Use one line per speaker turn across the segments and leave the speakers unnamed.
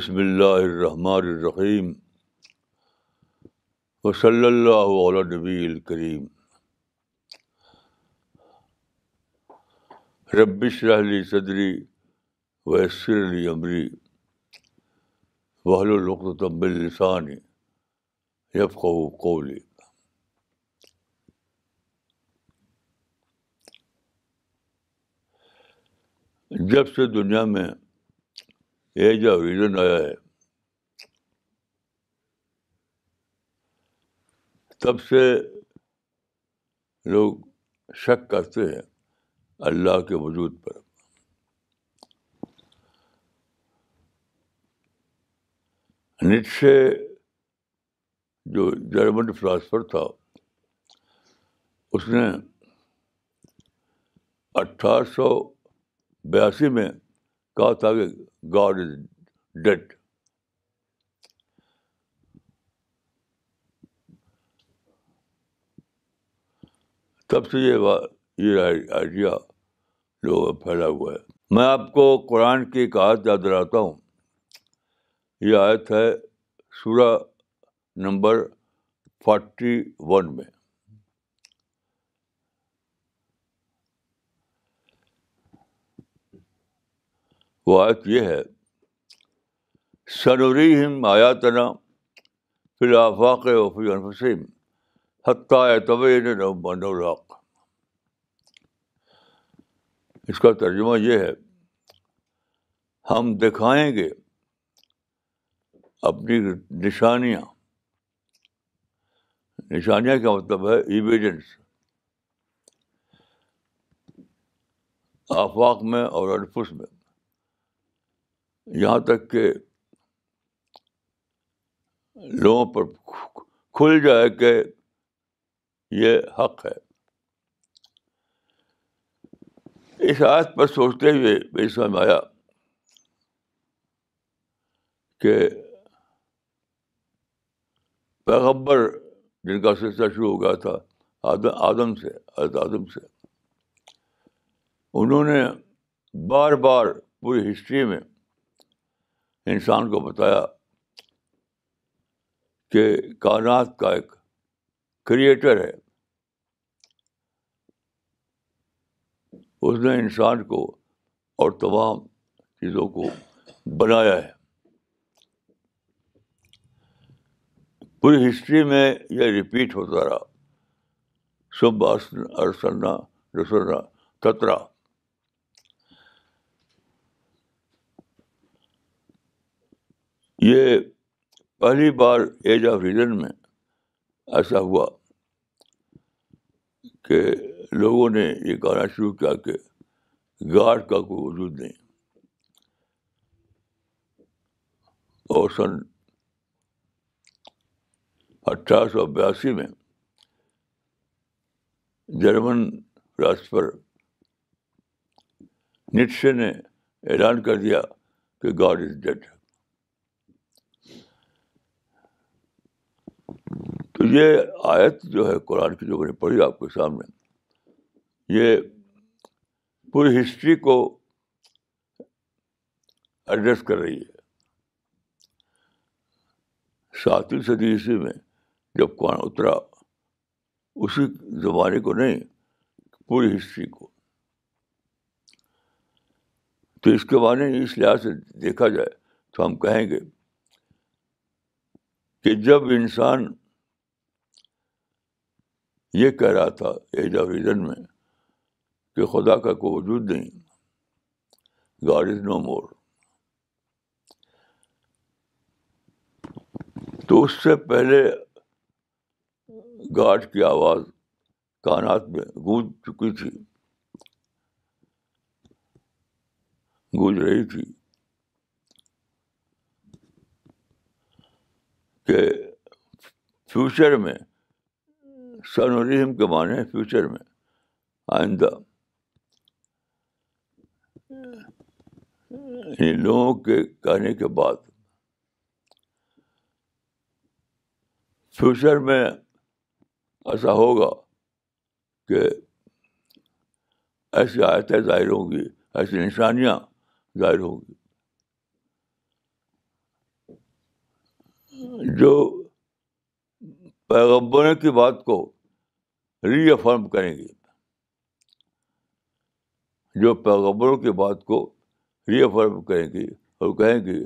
بسم اللہ الرحمن الرحیم وصلی اللہ علیہ نبی الکریم ربش رحلی صدری ویسر علی عمری وحل وحلقب السانی یفق جب سے دنیا میں یہ جو ریزن آیا ہے تب سے لوگ شک کرتے ہیں اللہ کے وجود پر جو جرمن فلاسفر تھا اس نے اٹھارہ سو بیاسی میں کہا تھا کہ گاڈ از ڈیڈ تب سے یہ آئیڈیا لوگوں پھیلا ہوا ہے میں آپ کو قرآن کی ایک آیت یاد دلاتا ہوں یہ آیت ہے سورہ نمبر فورٹی ون میں وہ آیت یہ ہے سروریم آیا تنا فی حتیٰ حتہ طبع اس کا ترجمہ یہ ہے ہم دکھائیں گے اپنی نشانیاں نشانیاں کا مطلب ہے ایویڈنس آفاق میں اور الفس میں یہاں تک کہ لوگوں پر کھل جائے کہ یہ حق ہے اس آیت پر سوچتے ہوئے میری سمجھ میں آیا کہ پیغبر جن کا سلسلہ شروع ہو گیا تھا آدم آدم سے حضرت آدم سے انہوں نے بار بار پوری ہسٹری میں انسان کو بتایا کہ کائنات کا ایک کریٹر ہے اس نے انسان کو اور تمام چیزوں کو بنایا ہے پوری ہسٹری میں یہ ریپیٹ ہوتا رہا سب آسن ارسنا رسنا تترا یہ پہلی بار ایج آف ریزن میں ایسا ہوا کہ لوگوں نے یہ گانا شروع کیا کہ گاڈ کا کوئی وجود نہیں اور سن اٹھارہ سو بیاسی میں جرمن راشٹر نٹسے نے اعلان کر دیا کہ گاڈ از ڈیٹ تو یہ آیت جو ہے قرآن کی جو میں نے پڑھی آپ کے سامنے یہ پوری ہسٹری کو ایڈریس کر رہی ہے ساتویں صدی عیسوی میں جب قرآن اترا اسی زمانے کو نہیں پوری ہسٹری کو تو اس کے بارے میں اس لحاظ سے دیکھا جائے تو ہم کہیں گے کہ جب انسان یہ کہہ رہا تھا ایج آف ریزن میں کہ خدا کا کوئی وجود نہیں گاڈ از نو مور تو اس سے پہلے گاڈ کی آواز کانات میں گونج چکی تھی گونج رہی تھی کہ فیوچر میں سن کے معنی فیوچر میں آئندہ لوگوں کے کہنے کے بعد فیوچر میں ایسا ہوگا کہ ایسی آیتیں ظاہر ہوں گی ایسی نشانیاں ظاہر ہوں گی جو پیغبروں کی بات کو ری افرم کریں گے جو پیغبروں کی بات کو ری افرم کریں گی اور کہیں گی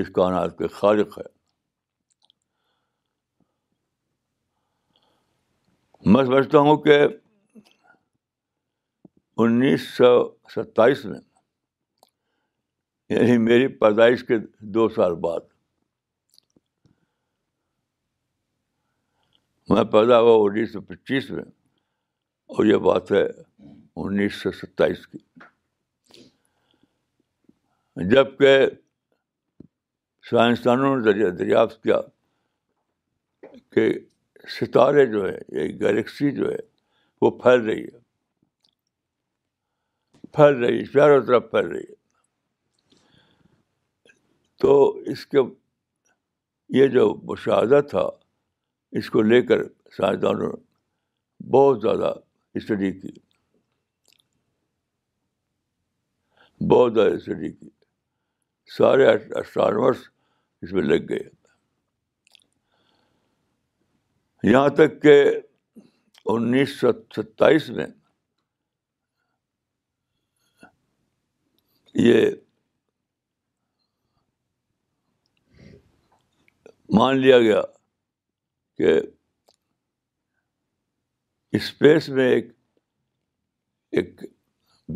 اس کائنات کے خالق ہے میں سمجھتا ہوں کہ انیس سو ستائیس میں یعنی میری پیدائش کے دو سال بعد میں پیدا ہوا انیس سو پچیس میں اور یہ بات ہے انیس سو ستائیس کی جب کہ سائنسدانوں نے دریافت کیا کہ ستارے جو ہے یہ گلیکسی جو ہے وہ پھیل رہی ہے پھیل رہی ہے چاروں طرف پھیل رہی ہے تو اس کے یہ جو مشاہدہ تھا اس کو لے کر سائنسدانوں نے بہت زیادہ اسٹڈی کی بہت زیادہ اسٹڈی کی سارے اسٹرانس اس میں لگ گئے یہاں تک کہ انیس سو ستائیس میں یہ مان لیا گیا کہ اسپیس میں ایک ایک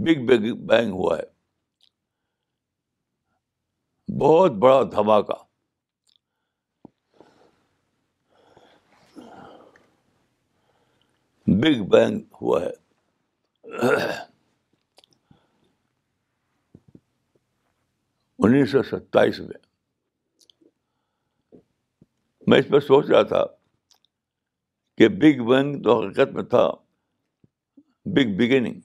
بگ بگ بینگ ہوا ہے بہت بڑا دھماکہ بگ بینگ ہوا ہے انیس سو ستائیس میں اس پہ سوچ رہا تھا کہ بگ بینگ تو حقیقت میں تھا بگ بگننگ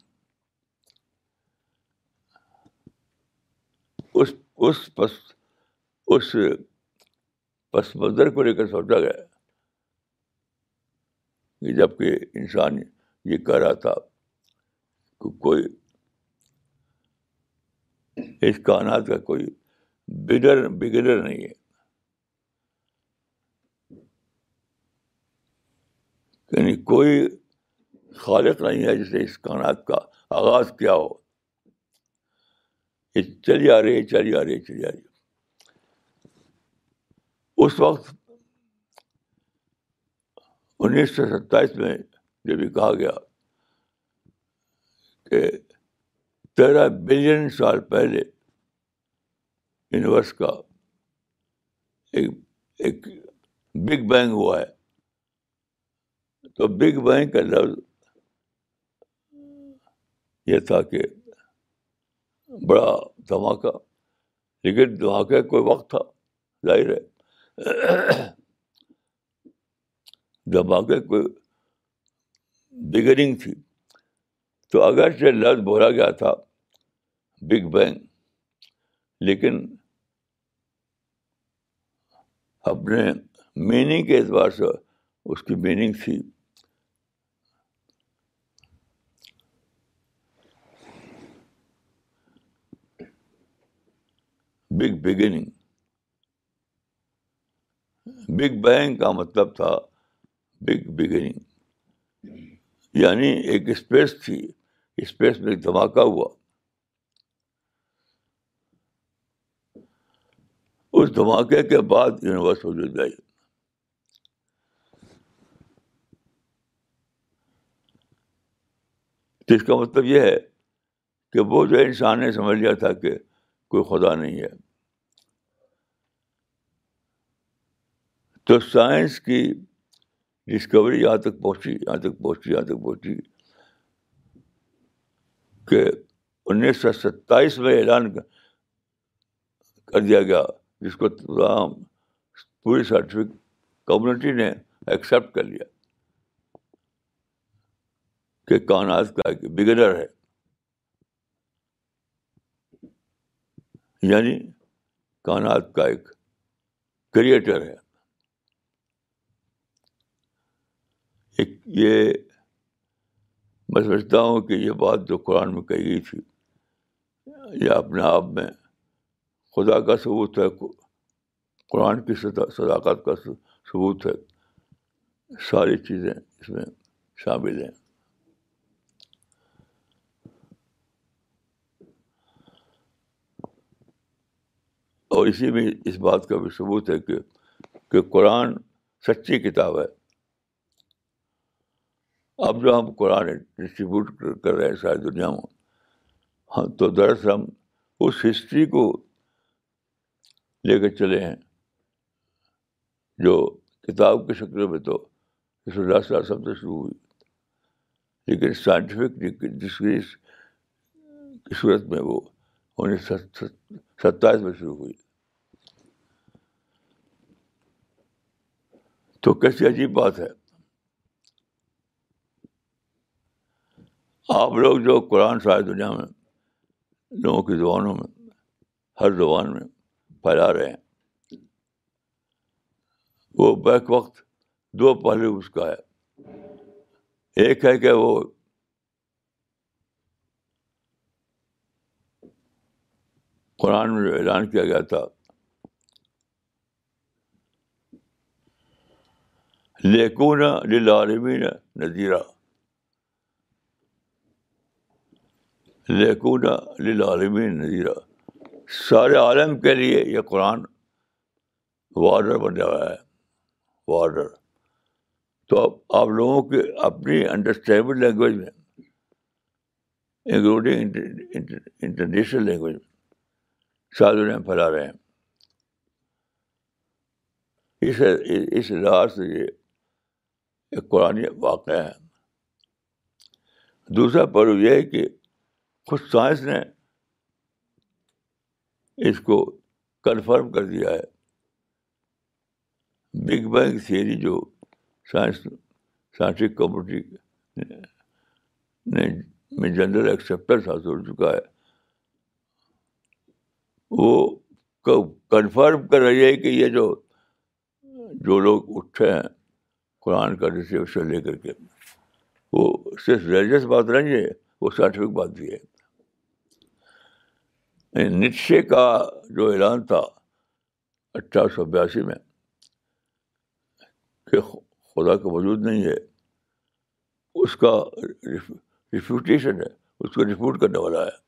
اس اس اس پس پس منظر کو لے کر سوچا گیا کہ جب کہ انسان یہ کہہ رہا تھا کوئی اس کائنات کا کوئی بگنر بگنر نہیں ہے یعنی کوئی خالق نہیں ہے جسے اس کائنات کا آغاز کیا ہو یہ چلی آ رہی ہے چلی آ رہی ہے چلی آ رہی ہے اس وقت انیس سو ستائیس میں جب بھی کہا گیا کہ تیرہ بلین سال پہلے یونیورس کا ایک ایک بگ بینگ ہوا ہے تو بگ بینگ کا لفظ یہ تھا کہ بڑا دھماکہ لیکن دھماکے کوئی وقت تھا ظاہر ہے دھماکے کوئی بگننگ تھی تو اگر سے لفظ بولا گیا تھا بگ بینگ لیکن اپنے میننگ کے اعتبار سے اس کی میننگ تھی بگ بگننگ بگ بینگ کا مطلب تھا بگ بگننگ یعنی ایک اسپیس تھی اسپیس میں ایک دھماکہ ہوا اس دھماکے کے بعد یونیورس وجود جل گئی اس کا مطلب یہ ہے کہ وہ جو انسان نے سمجھ لیا تھا کہ کوئی خدا نہیں ہے تو سائنس کی ڈسکوری یہاں تک پہنچی یہاں تک پہنچی یہاں تک پہنچی کہ انیس سو ستائیس میں اعلان کر دیا گیا جس کو تمام پوری سائنٹیفک کمیونٹی نے ایکسیپٹ کر لیا کہ کانات کا بگنر ہے یعنی کائنات کا ایک کریٹر ہے ایک یہ میں سمجھتا ہوں کہ یہ بات جو قرآن میں کہی گئی تھی یا اپنے آپ میں خدا کا ثبوت ہے قرآن کی صداقت کا ثبوت ہے ساری چیزیں اس میں شامل ہیں اور اسی میں اس بات کا بھی ثبوت ہے کہ کہ قرآن سچی کتاب ہے اب جو ہم قرآن ڈسٹریبیوٹ کر رہے ہیں ساری دنیا میں ہم ہاں، تو دراصل ہم اس ہسٹری کو لے کے چلے ہیں جو کتاب کی شکل میں تو سے شروع ہوئی لیکن سائنٹیفک ڈسکریز کی صورت میں وہ انیس سو ستائیس میں شروع ہوئی تو کیسی عجیب بات ہے آپ لوگ جو قرآن ساری دنیا میں لوگوں کی زبانوں میں ہر زبان میں پھیلا رہے ہیں وہ بیک وقت دو پہلو اس کا ہے ایک ہے کہ وہ قرآن میں جو اعلان کیا گیا تھا للعالمین لالمین لیکون للعالمین نذیرہ سارے عالم کے لیے یہ قرآن وارڈر بن جایا ہے وارڈر تو اب آپ لوگوں کے اپنی انڈرسٹینڈ لینگویج میں انکلوڈنگ انٹرنیشنل لینگویج میں سادر پھیلا رہے ہیں اس اس اظہار سے یہ ایک قرآن واقعہ ہے دوسرا پہلو یہ ہے کہ خود سائنس نے اس کو کنفرم کر دیا ہے بگ بینگ تھیوری جو سائنس سائنٹفک کمیونٹی نے میں جنرل ایکسیپٹنس حاصل ہو چکا ہے وہ کنفرم کر رہی ہے کہ یہ جو جو لوگ اٹھے ہیں قرآن کا رسیپشن لے کر کے وہ صرف ریلیجس بات نہیں ہے وہ سائنٹیفک بات بھی ہے نشے یعنی کا جو اعلان تھا اٹھارہ سو بیاسی میں کہ خدا کا وجود نہیں ہے اس کا ریفیوٹیشن ہے اس کو ریفیوٹ کرنے والا ہے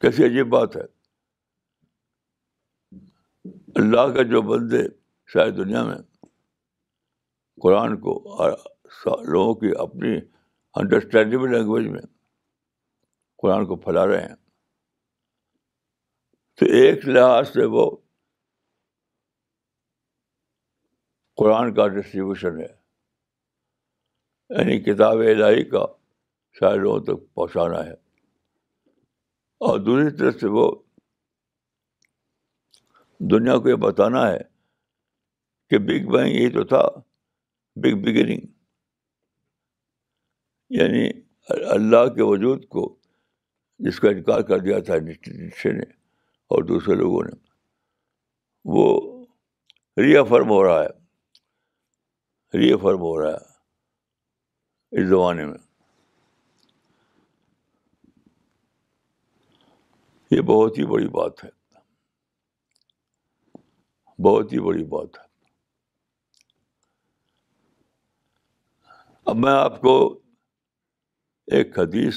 کیسی عجیب بات ہے اللہ کا جو بندے شاید دنیا میں قرآن کو لوگوں کی اپنی انڈرسٹینڈیبل لینگویج میں قرآن کو پھیلا رہے ہیں تو ایک لحاظ سے وہ قرآن کا ڈسٹریبیوشن ہے یعنی کتاب الہی کا شاید لوگوں تک پہنچانا ہے اور دوسری طرف سے وہ دنیا کو یہ بتانا ہے کہ بگ بینگ یہ تو تھا بگ بگننگ یعنی اللہ کے وجود کو جس کا انکار کر دیا تھا نیچے نے اور دوسرے لوگوں نے وہ ری افرم ہو رہا ہے ری افرم ہو رہا ہے اس زمانے میں یہ بہت ہی بڑی بات ہے بہت ہی بڑی بات ہے اب میں آپ کو ایک حدیث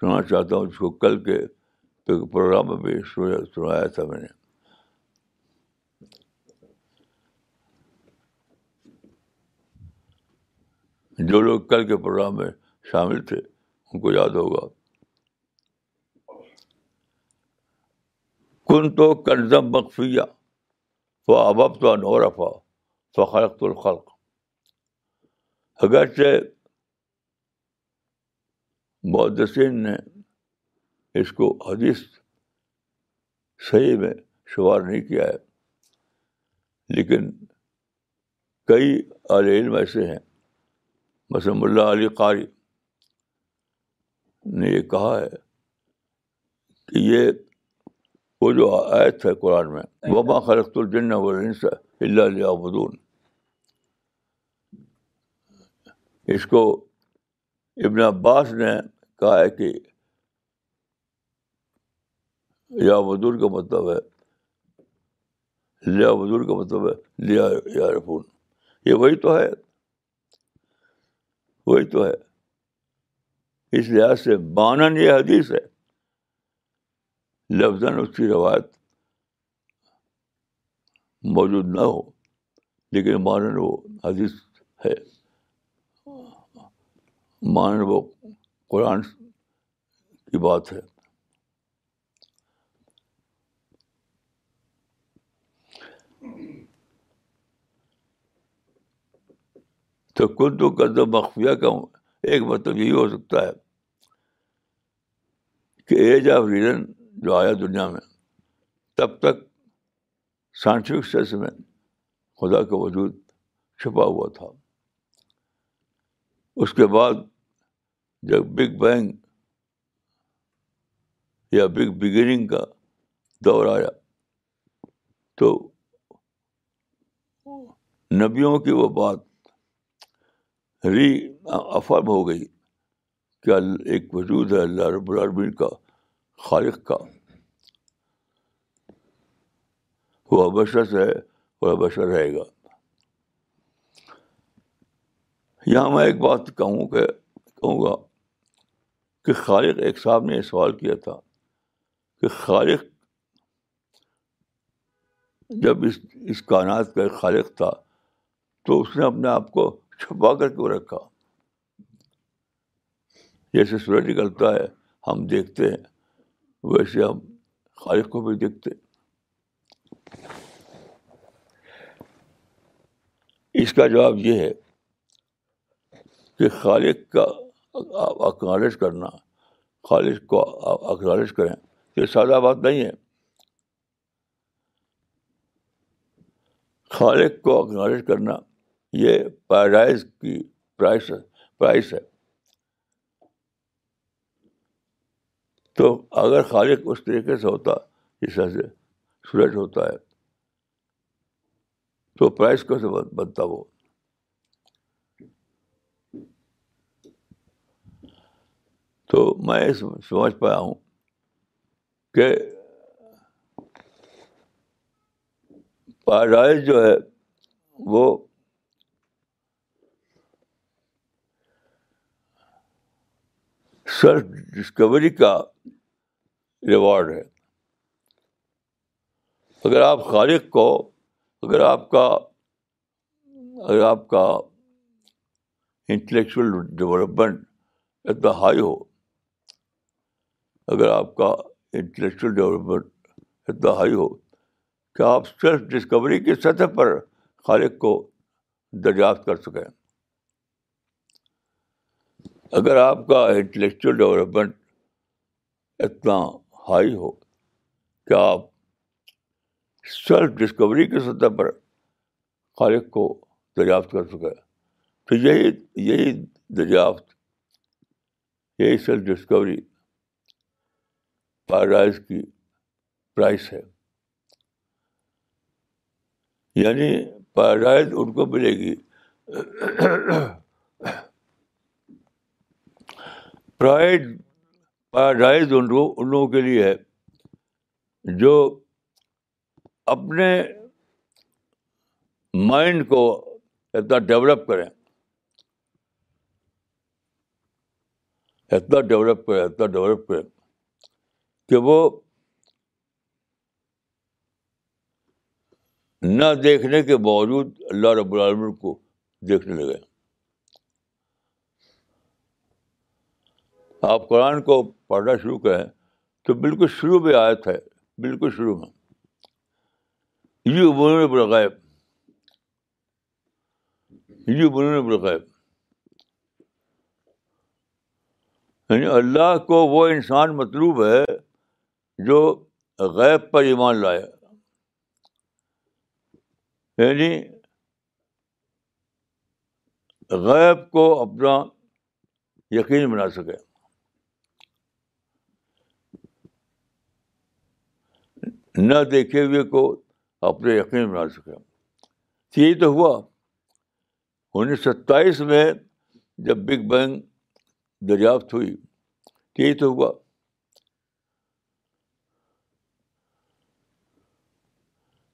سنانا چاہتا ہوں جس کو کل کے پروگرام میں بھی سنایا تھا میں نے جو لوگ کل کے پروگرام میں شامل تھے ان کو یاد ہوگا کن تو کنزم مخفیہ تو ابب تو انورفا فخرق تو اگرچہ تو نے اس کو حدیث صحیح میں شمار نہیں کیا ہے لیکن کئی علیہ علم ایسے ہیں مثلاً اللہ علی قاری نے یہ کہا ہے کہ یہ وہ جو آیت ہے قرآن میں وبا خلق الجن بدون اس کو ابن عباس نے کہا ہے کہ یا بدور کا مطلب ہے لیا بدور کا مطلب ہے لیا یا رفون یہ وہی تو ہے وہی تو ہے اس لحاظ سے بانن یہ حدیث ہے لفظ اس کی روایت موجود نہ ہو لیکن مانن وہ حدیث ہے مانن وہ قرآن کی بات ہے تو قد و قدم مخفیہ کا ایک مطلب یہی ہو سکتا ہے کہ ایج آف ریزن جو آیا دنیا میں تب تک سائنٹیفک سیس میں خدا کا وجود چھپا ہوا تھا اس کے بعد جب بگ بینگ یا بگ بگننگ کا دور آیا تو نبیوں کی وہ بات ری افرم ہو گئی کیا ایک وجود ہے اللہ رب العربین کا خالق کا وہ ابش ہے وہ ابشر رہے گا یہاں میں ایک بات کہوں کہ کہوں گا کہ خالق ایک صاحب نے یہ سوال کیا تھا کہ خالق جب اس اس کائنات کا خالق تھا تو اس نے اپنے آپ کو چھپا کر کیوں رکھا جیسے سورج نکلتا ہے ہم دیکھتے ہیں ویسے ہم خالق کو بھی دیکھتے اس کا جواب یہ ہے کہ خالق کا آپ اکنالج کرنا خالص کو آپ اکنالج کریں یہ سادہ بات نہیں ہے خالق کو اکنالج کرنا یہ پیراڈائز کی پرائس پرائس ہے تو اگر خالق اس طریقے سے ہوتا جس طرح سے سورج ہوتا ہے تو پرائز کیسے بنتا وہ تو میں اس سمجھ پایا ہوں کہ پیراڈائز جو ہے وہ سیلف ڈسکوری کا ریوارڈ ہے اگر آپ خالق کو اگر آپ کا اگر آپ کا انٹلیکچوئل ڈیولپمنٹ اتنا ہائی ہو اگر آپ کا انٹلیکچوئل ڈیولپمنٹ اتنا ہائی ہو کہ آپ سیلف ڈسکوری کی سطح پر خالق کو دریافت کر سکیں اگر آپ کا انٹلیکچوئل ڈیولپمنٹ اتنا ہائی ہو کہ آپ سیلف ڈسکوری کی سطح پر خالق کو دریافت کر سکیں تو یہی یہی دریافت یہی سیلف ڈسکوری پیراڈائز کی پرائس ہے یعنی پیراڈائز ان کو ملے گی پرائڈ ان ان لوگوں کے لیے ہے جو اپنے مائنڈ کو اتنا ڈیولپ کریں اتنا ڈیولپ کریں اتنا ڈیولپ کریں کہ وہ نہ دیکھنے کے باوجود اللہ رب العالمین کو دیکھنے لگے آپ قرآن کو پڑھنا شروع کریں تو بالکل شروع میں آیت ہے بالکل شروع میں یو عبرون عبر غیب یو عبر ابر یعنی اللہ کو وہ انسان مطلوب ہے جو غیب پر ایمان لائے یعنی غیب کو اپنا یقین بنا سکے نہ دیکھے ہوئے کو اپنے یقین بنا سکے تو یہی تو ہوا انیس سو ستائیس میں جب بگ بینگ دریافت ہوئی یہی تو ہوا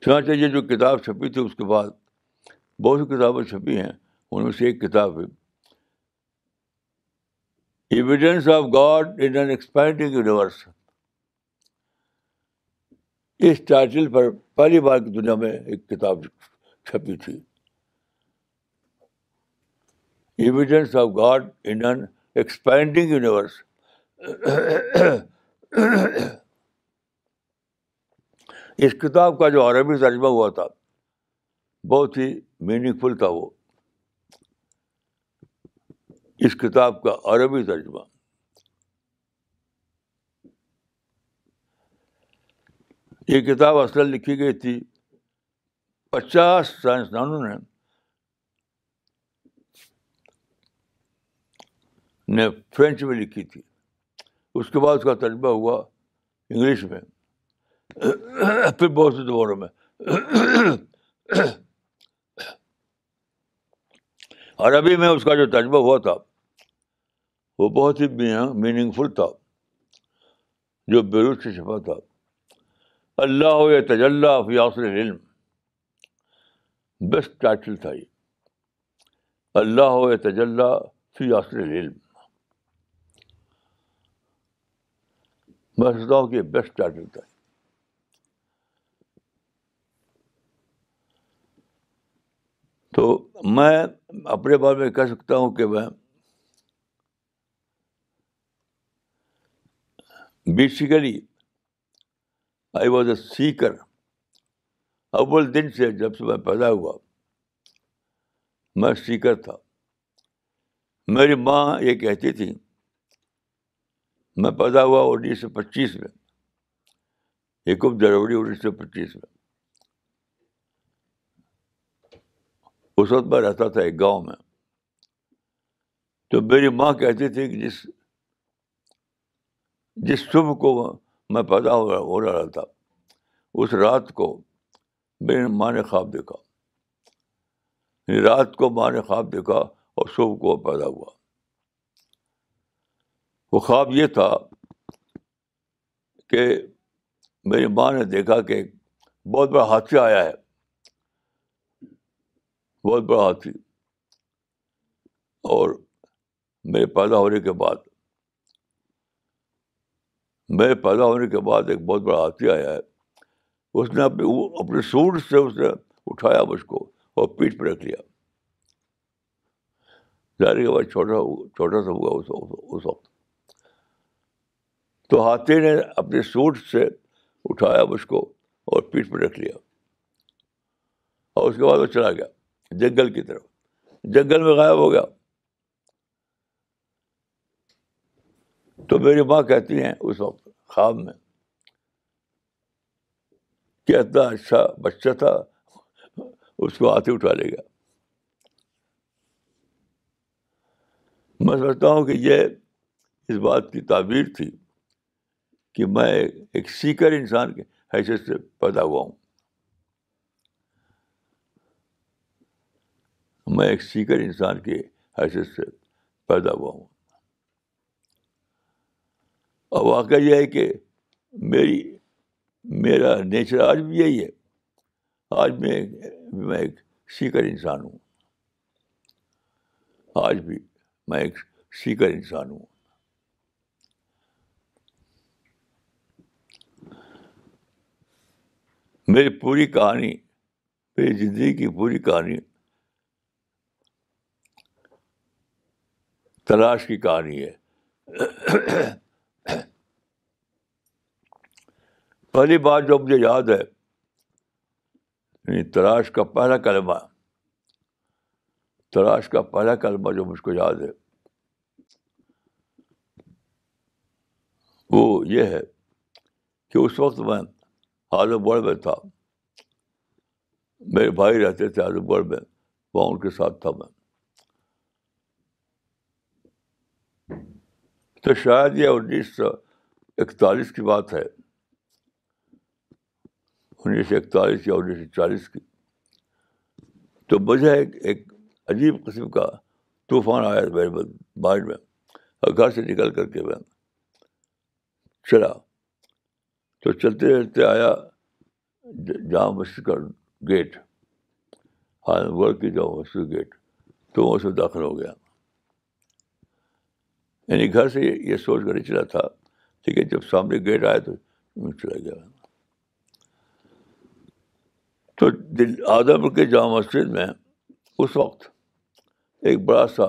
چنانچہ یہ جو کتاب چھپی تھی اس کے بعد بہت سی کتابیں چھپی ہیں ان میں سے ایک کتاب ہے evidence of God expanding universe اس ٹائٹل پر پہلی بار کی دنیا میں ایک کتاب چھپی تھی evidence of God in an expanding universe اس کتاب کا جو عربی ترجمہ ہوا تھا بہت ہی میننگ فل تھا وہ اس کتاب کا عربی ترجمہ یہ کتاب اصل لکھی گئی تھی پچاس سائنسدانوں نے نے فرینچ میں لکھی تھی اس کے بعد اس کا تجربہ ہوا انگلش میں پھر بہت سے دوروں میں عربی میں اس کا جو تجربہ ہوا تھا وہ بہت ہی میننگ فل تھا جو بیروت سے چھپا تھا اللہ ہوئے تجلّہ فی آصر علم بیسٹ ٹائٹل تھا یہ اللہ ہوئے تجلح فیاست علم بیسٹ ٹائٹل تھا تو میں اپنے بارے میں کہہ سکتا ہوں کہ میں basically I was a seeker اول دن سے جب سے میں پیدا ہوا میں سیکر تھا میری ماں یہ کہتی تھی میں پیدا ہوا انیس سو پچیس میں ایک جنوری انیس سو پچیس میں اس وقت میں رہتا تھا ایک گاؤں میں تو میری ماں کہتی تھی کہ جس جس صبح کو میں پیدا ہو رہا ہو رہا تھا اس رات کو میری ماں نے خواب دیکھا یعنی رات کو ماں نے خواب دیکھا اور صبح کو پیدا ہوا وہ خواب یہ تھا کہ میری ماں نے دیکھا کہ بہت بڑا حادثہ آیا ہے بہت بڑا حادثی اور میرے پیدا ہونے کے بعد میں پیدا ہونے کے بعد ایک بہت بڑا ہاتھی آیا ہے اس نے اپنے اپنے سوٹ سے اس نے اٹھایا مجھ کو اور پیٹ پہ رکھ لیا جانے کے بعد چھوٹا چھوٹا سا ہوا اس وقت تو ہاتھی نے اپنے سوٹ سے اٹھایا مجھ کو اور پیٹ پہ رکھ لیا اور اس کے بعد وہ چلا گیا جنگل کی طرف جنگل میں غائب ہو گیا تو میری ماں کہتی ہیں اس وقت خواب میں کہ اتنا اچھا بچہ تھا اس کو ہاتھیں اٹھا لے گا میں سمجھتا ہوں کہ یہ اس بات کی تعبیر تھی کہ میں ایک سیکر انسان کے حیثیت سے پیدا ہوا ہوں میں ایک سیکر انسان کی حیثیت سے پیدا ہوا ہوں اور واقعہ یہ ہے کہ میری میرا نیچر آج بھی یہی ہے آج میں میں ایک سیکر انسان ہوں آج بھی میں ایک سیکر انسان ہوں میری پوری کہانی میری زندگی کی پوری کہانی تلاش کی کہانی ہے پہلی بات جو مجھے یاد ہے یعنی تلاش کا پہلا کلمہ تلاش کا پہلا کلمہ جو مجھ کو یاد ہے وہ یہ ہے کہ اس وقت میں عالم گڑھ میں تھا میرے بھائی رہتے تھے عالم گڑھ میں وہاں ان کے ساتھ تھا میں تو شاید یہ انیس سو اکتالیس کی بات ہے انیس سو اکتالیس یا انیس سو چالیس کی تو مجھے ایک ایک عجیب قسم کا طوفان آیا میرے مائنڈ میں اور گھر سے نکل کر کے میں چلا تو چلتے چلتے آیا جامع مسجد کا گیٹ حال گڑھ کی جامع مسجد گیٹ تو وہ اسے داخل ہو گیا یعنی گھر سے یہ سوچ کر ہی چلا تھا لیکن جب سامنے گیٹ آیا تو چلا گیا تو دل آدم کے جامع مسجد میں اس وقت ایک بڑا سا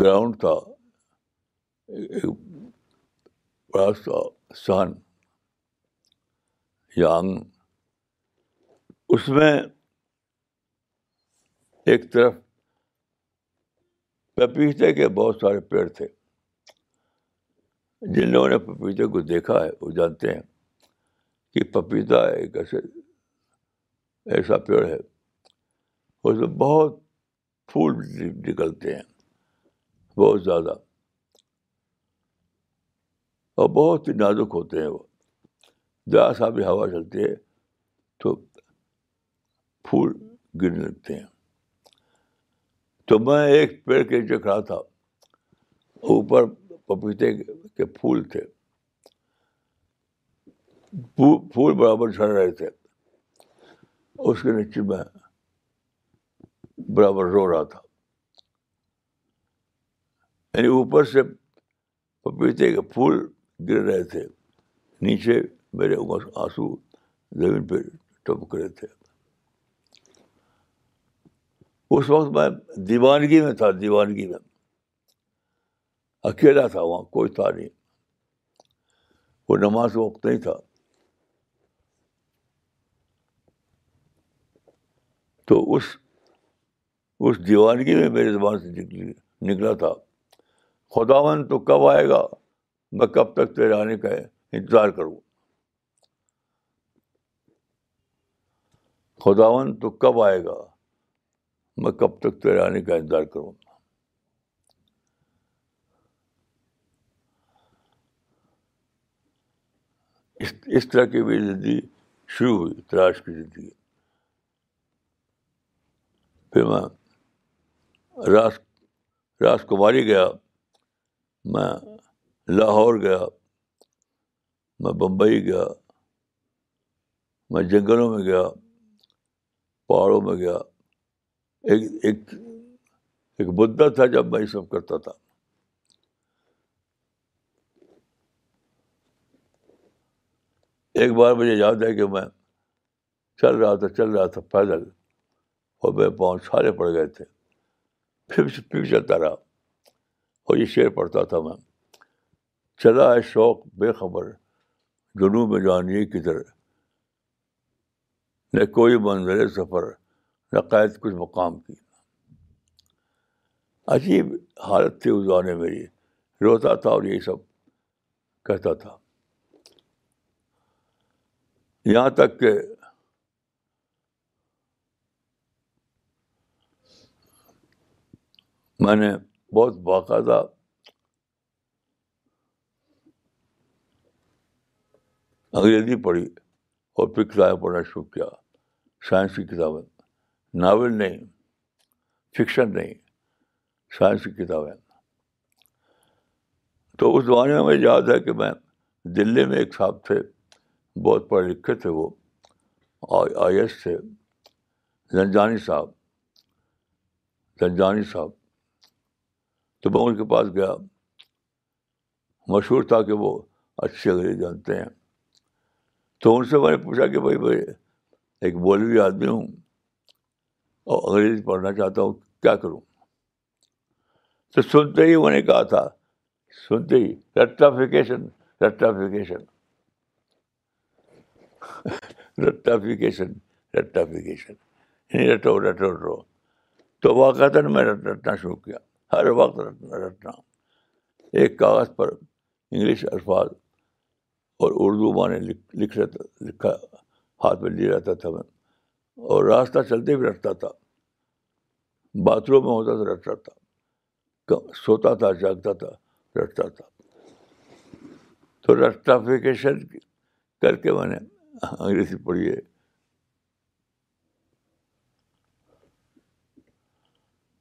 گراؤنڈ تھا ایک بڑا سا سہن یا اس میں ایک طرف پپیتے کے بہت سارے پیڑ تھے جن لوگوں نے پپیتے کو دیکھا ہے وہ جانتے ہیں کہ پپیتا ایک ایسے ایسا پیڑ ہے اس میں بہت پھول نکلتے ہیں بہت زیادہ اور بہت ہی نازک ہوتے ہیں وہ سا بھی ہوا چلتی ہے تو پھول گرنے لگتے ہیں تو میں ایک پیڑ کے نیچے کھڑا تھا اوپر پپیتے کے پھول تھے پھول برابر جھڑ رہے تھے اس کے نیچے میں برابر رو رہا تھا یعنی اوپر سے پپیتے کے پھول گر رہے تھے نیچے میرے آنسو زمین پہ ٹپک رہے تھے اس وقت میں دیوانگی میں تھا دیوانگی میں اکیلا تھا وہاں کوئی تھا نہیں وہ نماز وقت نہیں تھا تو اس اس دیوانگی میں میرے زبان سے نکلی نکلا تھا خداون تو کب آئے گا میں کب تک تیرے آنے کا انتظار کروں خداون تو کب آئے گا میں کب تک تیرے آنے کا انتظار کروں اس طرح کی میری زندگی شروع ہوئی تلاش کی زندگی پھر میں راس راج کماری گیا میں لاہور گیا میں بمبئی گیا میں جنگلوں میں گیا پہاڑوں میں گیا ایک ایک ایک بدھا تھا جب میں یہ سب کرتا تھا ایک بار مجھے یاد ہے کہ میں چل رہا تھا چل رہا تھا پیدل اور پاؤں چھالے پڑ گئے تھے پھر پھر چلتا رہا اور یہ شعر پڑھتا تھا میں چلا ہے شوق بے خبر جنوب میں جانیے کدھر نہ کوئی منظر سفر نہ قید کچھ مقام کی عجیب حالت تھی اس زمانے میری روتا تھا اور یہی سب کہتا تھا یہاں تک کہ میں نے بہت باقاعدہ انگریزی پڑھی اور پھر کتابیں پڑھنا شروع کیا سائنس کی کتابیں ناول نہیں فکشن نہیں سائنس کی کتابیں تو اس زمانے میں مجھے یاد ہے کہ میں دلی میں ایک صاحب تھے بہت پڑھے لکھے تھے وہ آئی ایس تھے زنجانی صاحب زنجانی صاحب تو میں ان کے پاس گیا مشہور تھا کہ وہ اچھی انگریزی جانتے ہیں تو ان سے میں نے پوچھا کہ بھائی بھائی ایک بولوی آدمی ہوں اور انگریزی پڑھنا چاہتا ہوں کیا کروں تو سنتے ہی انہوں نے کہا تھا سنتے ہی رٹافیکیشن رٹافیکیشن رٹافیکیشن رٹافیکیشن یعنی رٹو رٹو رٹو تو واقعات میں رٹنا شروع کیا ہر وقت رٹنا رٹنا ایک کاغذ پر انگلش الفاظ اور اردو معنی لکھ رہتا لکھا ہاتھ میں لے جاتا تھا میں اور راستہ چلتے بھی رٹتا تھا باتھ روم میں ہوتا تھا رٹتا تھا سوتا تھا جاگتا تھا رٹتا تھا تو رٹافیکیشن کر کے میں نے انگریزی پڑھیے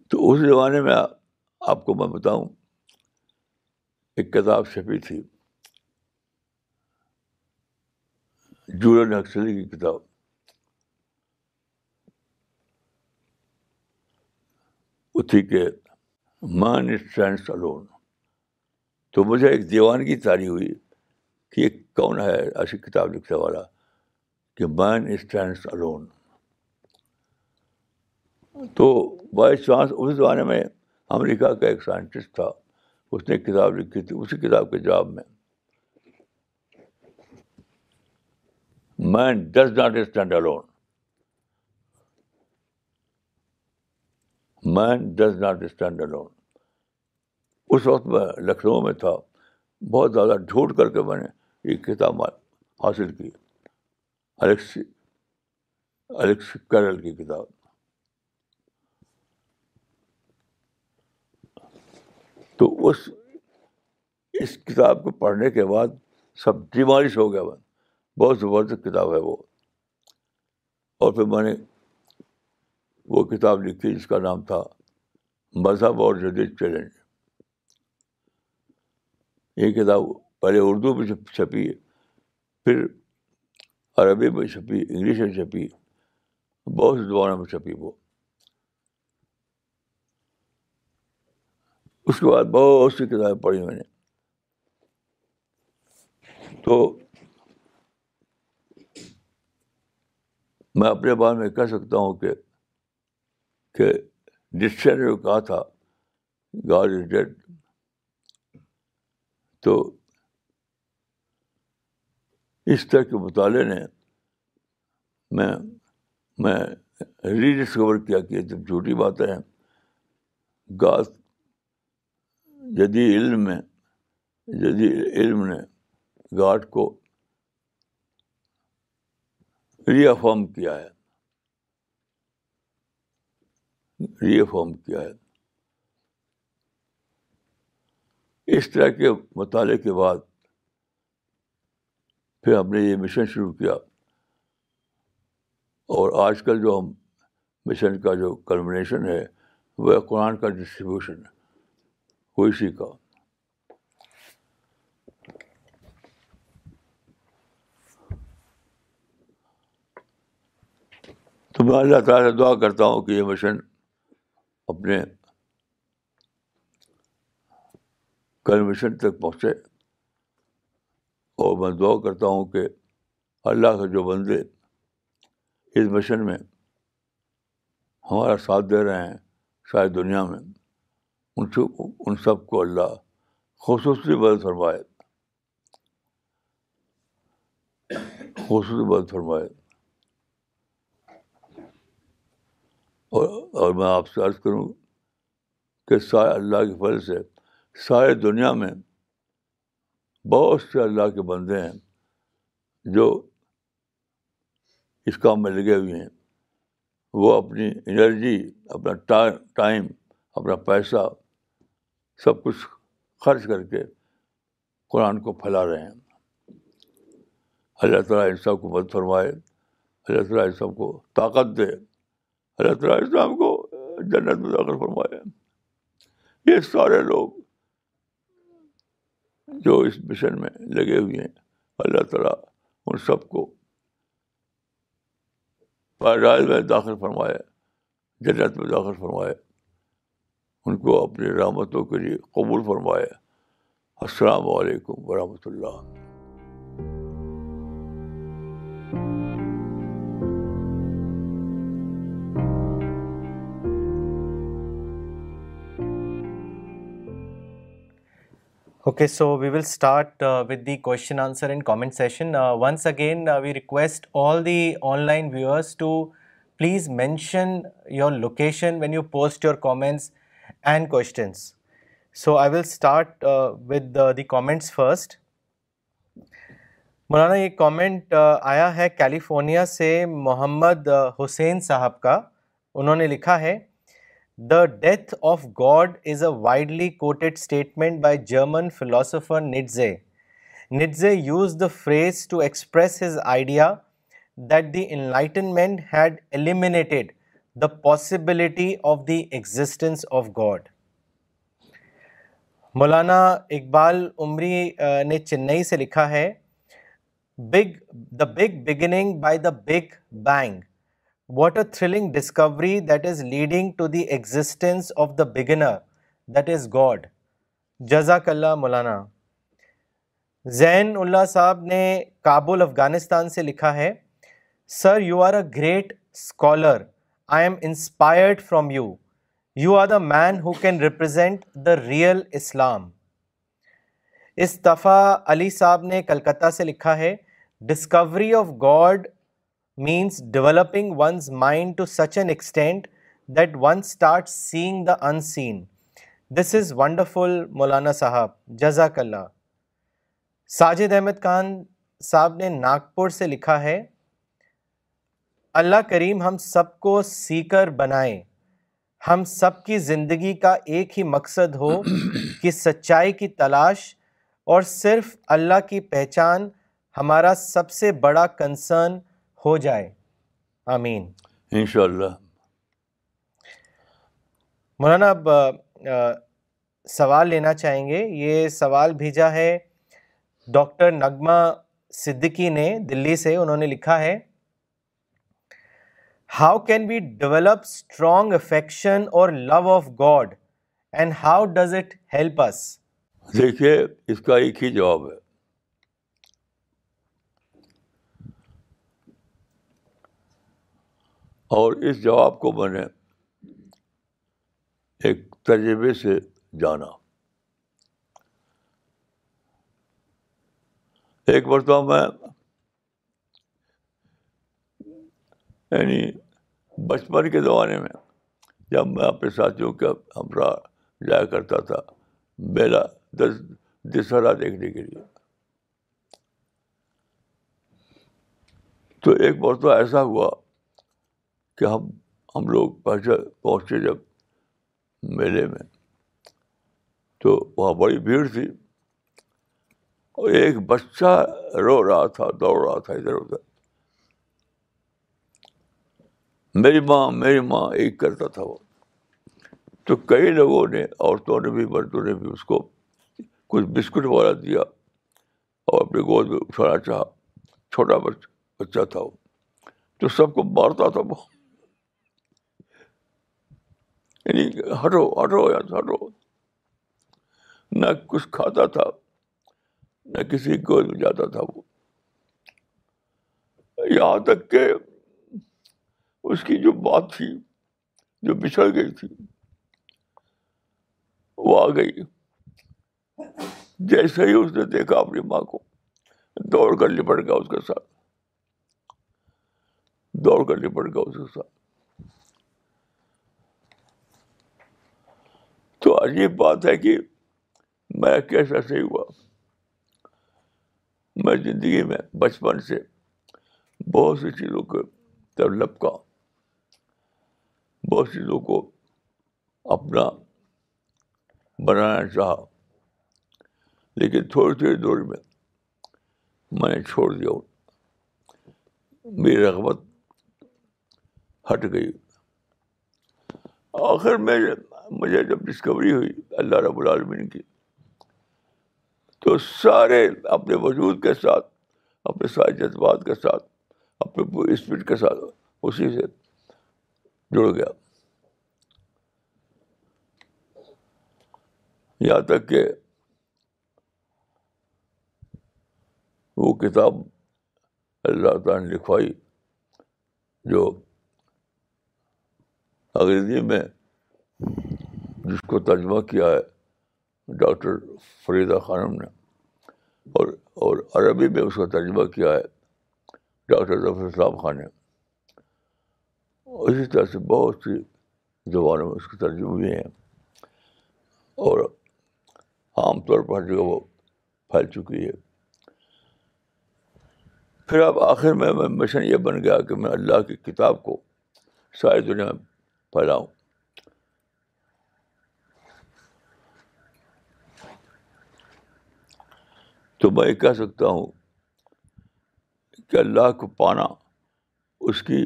تو اس زمانے میں آپ کو میں بتاؤں ایک کتاب چھپی تھی جولن نکسلی کی کتاب الون تو مجھے ایک دیوانگی تاری ہوئی کہ یہ کون ہے ایسی کتاب لکھنے والا کہ مین اسٹینڈس الون تو بائی چانس اس زمانے میں امریکہ کا ایک سائنٹسٹ تھا اس نے کتاب لکھی تھی اسی کتاب کے جواب میں man does not stand alone man does not stand alone اس وقت میں لکھنؤ میں تھا بہت زیادہ ڈھونڈ کر کے میں نے یہ کتاب حاصل کی الیکس کرل کی کتاب تو اس اس کتاب کو پڑھنے کے بعد سب ڈیمالش ہو گیا بس بہت زبردست کتاب ہے وہ اور پھر میں نے وہ کتاب لکھی جس کا نام تھا مذہب اور جدید چیلنج یہ کتاب پہلے اردو میں چھپی ہے پھر عربی میں چھپی انگلش میں چھپی بہت سی زبانوں میں چھپی وہ اس کے بعد بہت سی کتابیں پڑھی میں نے تو میں اپنے بارے میں کہہ سکتا ہوں کہ جس سے کہا تھا گاڈ از ڈیڈ تو اس طرح کے مطالعے نے میں میں ری ڈسکور کیا کہ جب جھوٹی باتیں ہیں گاس جدید علم میں جدید علم نے گاٹھ کو ری افارم کیا ہے ری افارم کیا ہے اس طرح کے مطالعے کے بعد پھر ہم نے یہ مشن شروع کیا اور آج کل جو ہم مشن کا جو کلمنیشن ہے وہ قرآن کا ڈسٹریبیوشن کو اسی کا تو میں اللہ تعالیٰ دعا کرتا ہوں کہ یہ مشن اپنے مشن تک پہنچے اور میں دعا کرتا ہوں کہ اللہ کے جو بندے اس مشن میں ہمارا ساتھ دے رہے ہیں ساری دنیا میں ان ان سب کو اللہ خصوصی بدل فرمائے خصوصی بدل فرمائے اور اور میں آپ سے عرض کروں کہ اللہ کے فضل سے سارے دنیا میں بہت سے اللہ کے بندے ہیں جو اس کام میں لگے ہوئے ہیں وہ اپنی انرجی اپنا ٹائم اپنا پیسہ سب کچھ خرچ کر کے قرآن کو پھیلا رہے ہیں اللہ تعالیٰ ان سب کو مدد فرمائے اللہ تعالیٰ ان سب کو طاقت دے اللہ تعالیٰ اسلام کو جنت میں داخل فرمائے یہ سارے لوگ جو اس مشن میں لگے ہوئے ہیں اللہ تعالیٰ ان سب کو پیدائل میں داخل فرمایا جنت میں داخل فرمائے ان کو اپنی رحمتوں کے لیے قبول فرمایا السلام علیکم ورحمۃ اللہ
Okay, so okay so we will start with the question answer and comment session once again we request all the online viewers to please mention your location when you post your comments and questions so I will start with the comments first. Maulana یہ comment آیا ہے California سے محمد حسین صاحب کا انہوں نے لکھا ہے the death of God is a widely quoted statement by German philosopher Nietzsche Nietzsche uses the phrase to express his idea that the enlightenment had eliminated the possibility of the existence of God Maulana Iqbal عمری نے چنئی سے لکھا ہے big the big beginning by the big bang what a thrilling discovery that is leading to the existence of the beginner that is God جزاک اللہ مولانا زین اللہ صاحب نے کابل افغانستان سے لکھا ہے sir you are a great scholar I am inspired from you you are the man who can represent the real Islam استفا Ali صاحب نے کلکتہ سے لکھا ہے discovery of God means developing one's mind to such an extent that one start seeing the unseen this is wonderful Maulana صاحب جزاک اللہ ساجد احمد خان صاحب نے ناگپور سے لکھا ہے اللہ کریم ہم سب کو سیکر بنائے ہم سب کی زندگی کا ایک ہی مقصد ہو کہ سچائی کی تلاش اور صرف اللہ کی پہچان ہمارا سب سے بڑا کنسرن ہو جائے آمین انشاءاللہ مولانا اب سوال لینا چاہیں گے یہ سوال بھیجا ہے ڈاکٹر نغمہ صدقی نے دلی سے انہوں نے لکھا ہے how can we develop strong affection اور love of God and how does it help
دیکھیے اس کا ایک ہی جواب ہے اور اس جواب کو میں نے ایک تجربے سے جانا ایک مرتبہ میں یعنی بچپن کے زمانے میں جب میں اپنے ساتھیوں کے ہمراہ جایا کرتا تھا میلا دس دسہرا دیکھنے کے لیے تو ایک مرتبہ ایسا ہوا کہ ہم ہم لوگ پہنچے پہنچے جب میلے میں تو وہاں بڑی بھیڑ تھی اور ایک بچہ رو رہا تھا دوڑ رہا تھا ادھر ادھر میری ماں میری ماں ایک کرتا تھا وہ تو کئی لوگوں نے عورتوں نے بھی مردوں نے بھی اس کو کچھ بسکٹ وغیرہ دیا اور اپنی گود میں اٹھانا چاہا چھوٹا بچہ بچہ تھا وہ تو سب کو مارتا تھا بہت یعنی ہٹو ہٹو یار ہٹو نہ کچھ کھاتا تھا نہ کسی گود میں جاتا تھا وہ یہاں تک کہ اس کی جو بات تھی جو بچھڑ گئی تھی وہ آ گئی جیسے ہی اس نے دیکھا اپنی ماں کو دوڑ کر لپٹ گیا اس کے ساتھ دوڑ کر لپٹ گیا اس کے ساتھ تو عجیب بات ہے کہ میں کیسا صحیح ہوا میں زندگی میں بچپن سے بہت سی چیزوں کو بہت چیزوں کو اپنا بنانا چاہا لیکن تھوڑی تھوڑی دور میں میں نے چھوڑ دیا میری رغبت ہٹ گئی آخر میں مجھے جب ڈسکوری ہوئی اللہ رب العالمین کی تو سارے اپنے وجود کے ساتھ اپنے سارے جذبات کے ساتھ اپنے اسپرٹ کے ساتھ اسی سے جڑ گیا یہاں تک کہ وہ کتاب اللہ تعالیٰ نے لکھوائی جو انگریزی میں جس کو ترجمہ کیا ہے ڈاکٹر فریدہ خانم نے اور اور عربی میں اس کا ترجمہ کیا ہے ڈاکٹر ظفر صاحب خان نے اسی طرح سے بہت سی زبانوں میں اس کے ترجمے بھی ہیں اور عام طور پر ہر جگہ وہ پھیل چکی ہے پھر اب آخر میں مشن یہ بن گیا کہ میں اللہ کی کتاب کو ساری دنیا میں پھیلاؤں تو میں کہہ سکتا ہوں کہ اللہ کو پانا اس کی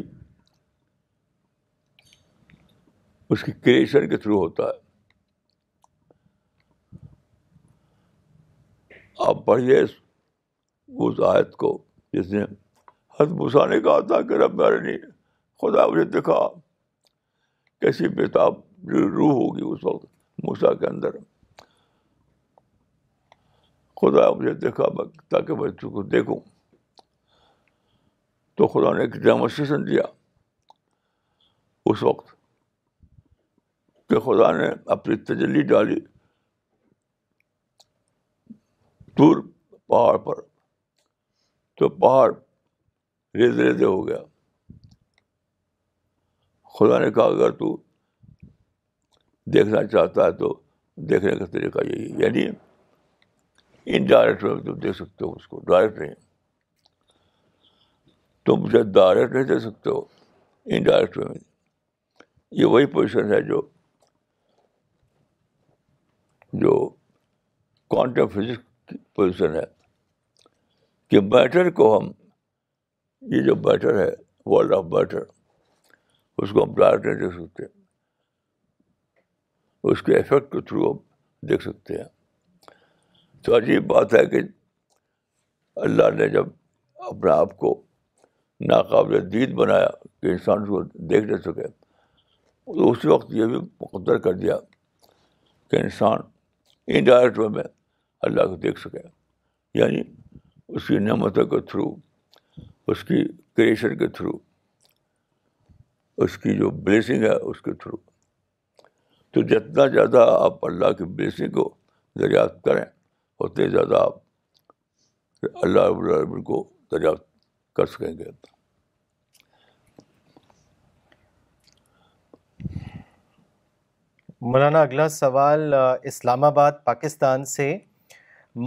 اس کی کریشن کے تھرو ہوتا ہے آپ پڑھیے اس آیت کو جس نے حد بھسا نے کہا تھا کہ رب میرے نہیں خدا مجھے دکھا کیسی بےتاب روح ہوگی اس وقت موسا کے اندر خدا مجھے دیکھا تاکہ میں تجھ کو دیکھوں تو خدا نے ایک ڈیمونسٹریشن دیا اس وقت کہ خدا نے اپنی تجلی ڈالی دور پہاڑ پر تو پہاڑ ریز ریزے ہو گیا خدا نے کہا اگر تو دیکھنا چاہتا ہے تو دیکھنے کا طریقہ یہی یعنی ان ڈائریکٹ تم تو دیکھ سکتے ہو اس کو ڈائریکٹ نہیں تم مجھے ڈائریکٹ نہیں دے سکتے ہو انڈائریکٹ میں یہ وہی پوزیشن ہے جو جو کوانٹم فزکس کی پوزیشن ہے کہ بیٹر کو ہم یہ جو بیٹر ہے ورلڈ آف بیٹر اس کو ہم ڈائریکٹ نہیں دیکھ سکتے اس کے افیکٹ کے تھرو ہم دیکھ سکتے ہیں تو عجیب بات ہے کہ اللہ نے جب اپنے آپ کو ناقابل دید بنایا کہ انسان اس کو دیکھ نہیں سکے تو اس وقت یہ بھی مقدر کر دیا کہ انسان ان ڈائریکٹ وے میں اللہ کو دیکھ سکے یعنی اس کی نعمتوں کے تھرو اس کی کریشن کے تھرو اس کی جو بلیسنگ ہے اس کے تھرو تو جتنا زیادہ آپ اللہ کی بلیسنگ کو دریافت کریں اتنے زیادہ اللہ کو دریافت
کر سکیں گے مولانا اگلا سوال اسلام آباد پاکستان سے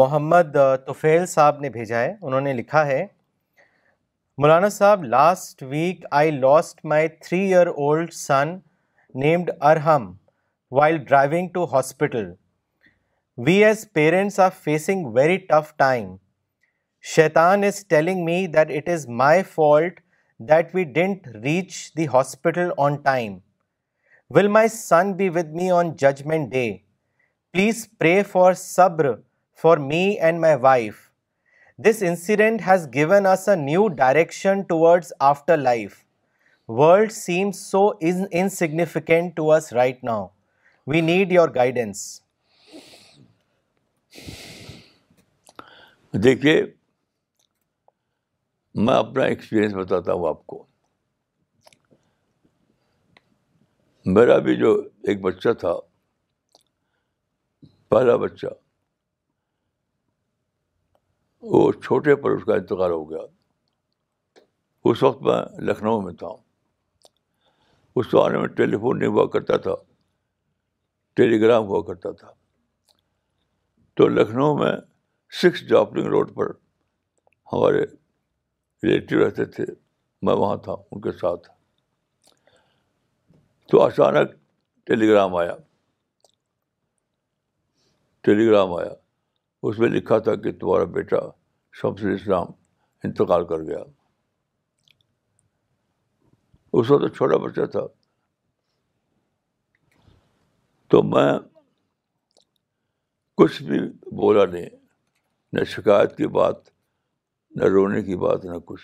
محمد توفیل صاحب نے بھیجا ہے انہوں نے لکھا ہے مولانا صاحب last week I lost my three year old son named Arham while driving to hospital We as parents are facing very tough time. Shaitan is telling me that it is my fault that we didn't reach the hospital on time. Will my son be with me on Judgment Day? Please pray for sabr for me and my wife. This incident has given us a new direction towards afterlife. World seems so insignificant to us right now. We need your guidance.
دیکھیے میں اپنا experience بتاتا ہوں آپ کو میرا بھی جو ایک بچہ تھا پہلا بچہ وہ چھوٹے پر اس کا انتقال ہو گیا اس وقت میں لکھنؤ میں تھا اس زمانے میں ٹیلی فون نہیں ہوا کرتا تھا ٹیلی گرام ہوا کرتا تھا تو لکھنؤ میں سکس جاپلنگ روڈ پر ہمارے ریلیٹیو رہتے تھے میں وہاں تھا ان کے ساتھ تو اچانک ٹیلی گرام آیا ٹیلی گرام آیا اس میں لکھا تھا کہ تمہارا بیٹا شمس اسلام انتقال کر گیا اس وقت چھوٹا بچہ تھا تو میں کچھ بھی بولا نہیں نہ شکایت کی بات نہ رونے کی بات نہ کچھ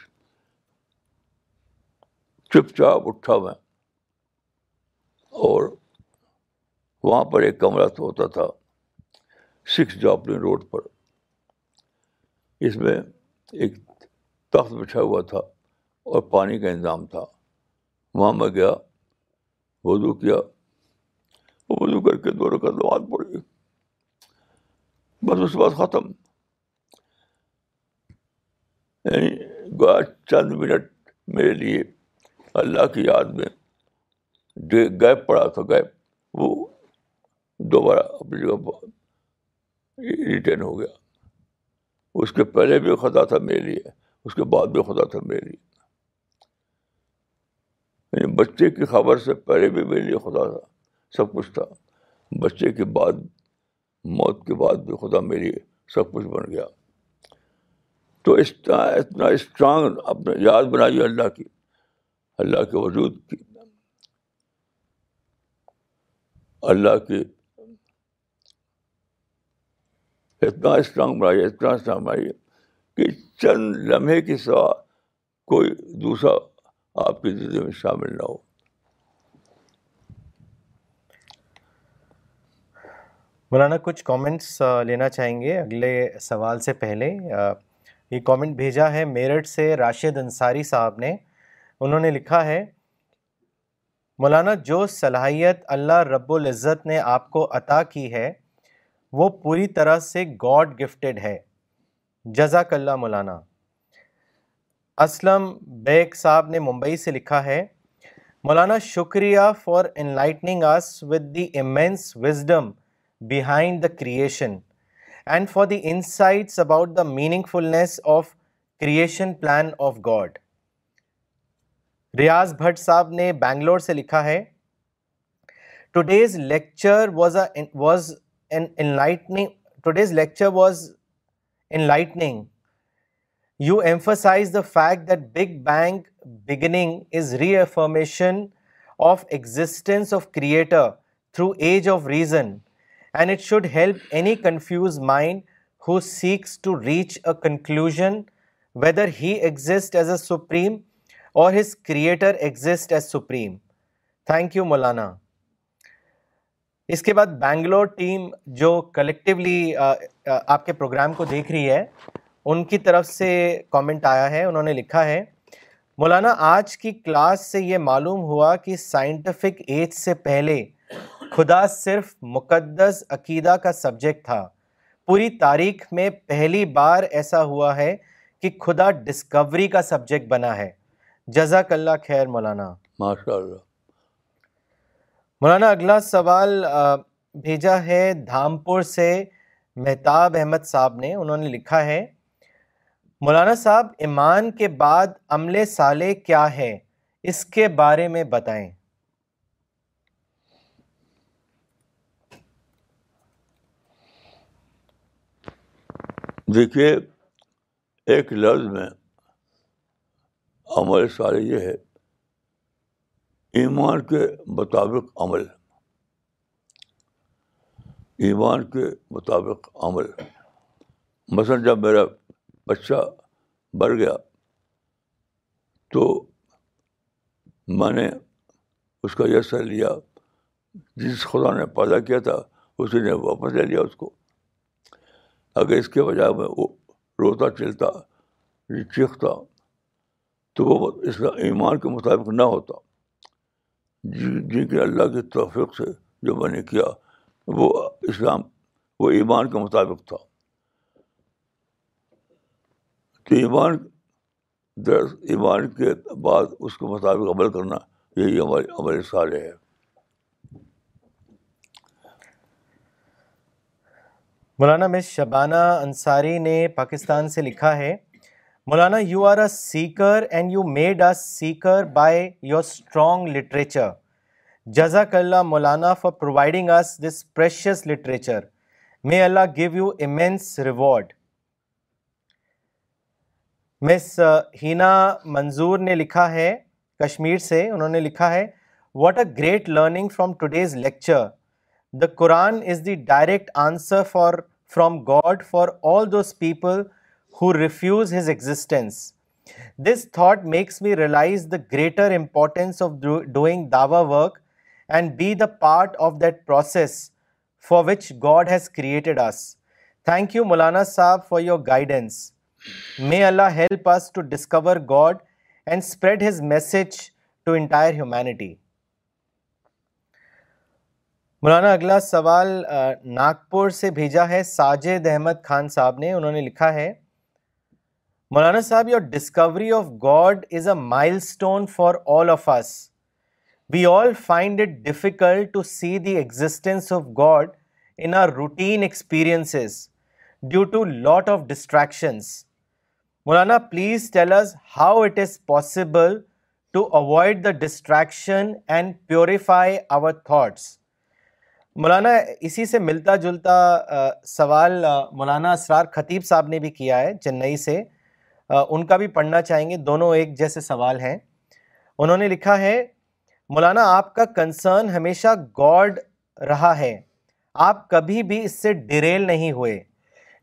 چپ چاپ اٹھا میں اور وہاں پر ایک کمرہ تو ہوتا تھا سکس جاپلن روڈ پر اس میں ایک تخت بچھا ہوا تھا اور پانی کا انتظام تھا وہاں میں گیا وضو کیا وضو کر کے دور پڑھ گئی بس اس کے بعد ختم چند منٹ میرے لیے اللہ کی یاد میں جو گیپ پڑا تھا گیپ وہ دوبارہ اپنی جگہ ریٹرن ہو گیا اس کے پہلے بھی خدا تھا میرے لیے اس کے بعد بھی خدا تھا میرے لیے بچے کی خبر سے پہلے بھی میرے لیے خدا تھا سب کچھ تھا بچے کے بعد موت کے بعد بھی خدا میری سب کچھ بن گیا تو اس طرح اتنا اسٹرانگ اپنے یاد بنائیے اللہ کی اللہ کے وجود کی اللہ کی اتنا اسٹرانگ بنائیے اتنا اسٹرانگ بنائیے کہ چند لمحے کے سوا کوئی دوسرا آپ کی زندگی میں شامل نہ ہو
مولانا کچھ کامنٹس لینا چاہیں گے اگلے سوال سے پہلے یہ کامنٹ بھیجا ہے میرٹھ سے راشد انصاری صاحب نے انہوں نے لکھا ہے مولانا جو صلاحیت اللہ رب العزت نے آپ کو عطا کی ہے وہ پوری طرح سے گاڈ گفٹڈ ہے جزاک اللہ مولانا اسلم بیگ صاحب نے ممبئی سے لکھا ہے مولانا شکریہ for enlightening us with the immense wisdom behind the creation and for the insights about the meaningfulness of creation plan of God Riyaz Bhat Sahib نے بینگلور سے لکھا ہے today's lecture was a was enlightening today's lecture was you emphasize the fact that big bang beginning is reaffirmation of existence of creator through age of reason and it should help any confused mind who seeks to reach a conclusion whether he exist as a supreme اور his creator exist as supreme thank you Maulana اس کے بعد Bangalore team جو collectively آپ کے programme کو دیکھ رہی ہے ان کی طرف سے کامنٹ آیا ہے انہوں نے لکھا ہے مولانا آج کی کلاس سے یہ معلوم ہوا کہ سائنٹیفک ایج سے پہلے خدا صرف مقدس عقیدہ کا سبجیکٹ تھا پوری تاریخ میں پہلی بار ایسا ہوا ہے کہ خدا ڈسکوری کا سبجیکٹ بنا ہے جزاک اللہ خیر مولانا مولانا اگلا سوال بھیجا ہے دھامپور سے مہتاب احمد صاحب نے انہوں نے لکھا ہے مولانا صاحب ایمان کے بعد عملے سالے کیا ہے اس کے بارے میں بتائیں
دیکھیے ایک لفظ میں عمل سارے یہ ہے ایمان کے مطابق عمل ایمان کے مطابق عمل مثلاً جب میرا بچہ بڑھ گیا تو میں نے اس کا یہ سر لیا جس خدا نے پیدا کیا تھا اسی نے واپس لے لیا اس کو اگر اس کے بجائے میں وہ روتا چلتا چیختا تو وہ اس کا ایمان کے مطابق نہ ہوتا جی جی کہ اللہ کی توفیق سے جو میں نے کیا وہ اسلام وہ ایمان کے مطابق تھا تو ایمان در ایمان کے بعد اس کے مطابق عمل کرنا یہی ہماری عمل سارے ہے
مولانا مس شبانہ انصاری نے پاکستان سے لکھا ہے Maulana you are a seeker and you made a seeker by your strong literature جزاک اللہ Maulana for providing us this precious literature may Allah give you immense reward مس ہینا منظور نے لکھا ہے کشمیر سے انہوں نے لکھا ہے what a great learning from today's lecture The Quran is the direct answer from God for all those people who refuse His existence. This thought makes me realize the greater importance of doing dawah work and be the part of that process for which God has created us. Thank you, Maulana Saab, for your guidance. May Allah help us to discover God and spread His message to entire humanity. Maulana اگلا سوال ناگپور سے بھیجا ہے ساجد احمد خان صاحب نے انہوں نے لکھا ہے مولانا صاحب your discovery of God is a milestone for all of us we all find it difficult to see the existence of God in our routine experiences due to lot of distractions Maulana please tell us how it is possible to avoid the distraction and purify our thoughts Maulana اسی سے ملتا جلتا سوال مولانا اسرار خطیب صاحب نے بھی کیا ہے چنئی سے ان کا بھی پڑھنا چاہیں گے دونوں ایک جیسے سوال ہیں انہوں نے لکھا ہے مولانا آپ کا کنسرن ہمیشہ گاڈ رہا ہے آپ کبھی بھی اس سے ڈیریل نہیں ہوئے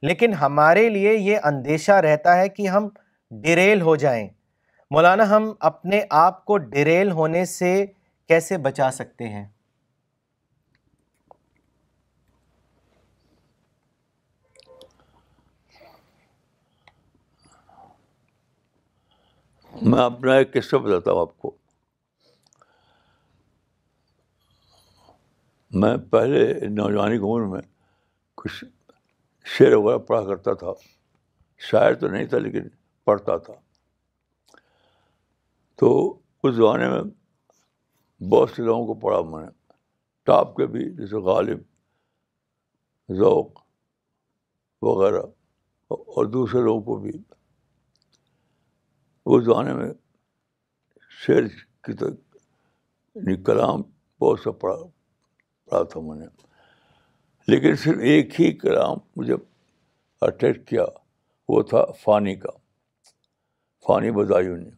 لیکن ہمارے لیے یہ اندیشہ رہتا ہے کہ ہم ڈیریل ہو جائیں مولانا ہم اپنے آپ کو ڈیریل ہونے سے کیسے بچا سکتے ہیں
میں اپنا ایک قصہ بتاتا ہوں آپ کو میں پہلے نوجوانی کی عمر میں کچھ شعر وغیرہ پڑھا کرتا تھا شاعر تو نہیں تھا لیکن پڑھتا تھا تو اس زمانے میں بہت سے لوگوں کو پڑھا میں نے ٹاپ کے بھی جیسے غالب ذوق وغیرہ اور دوسرے لوگوں کو بھی اس زمانے میں شعر کی تک یعنی کلام بہت سا پڑھا پڑھا تھا میں نے لیکن صرف ایک ہی کلام مجھے اٹیک کیا وہ تھا فانی کا فانی بدایوں نے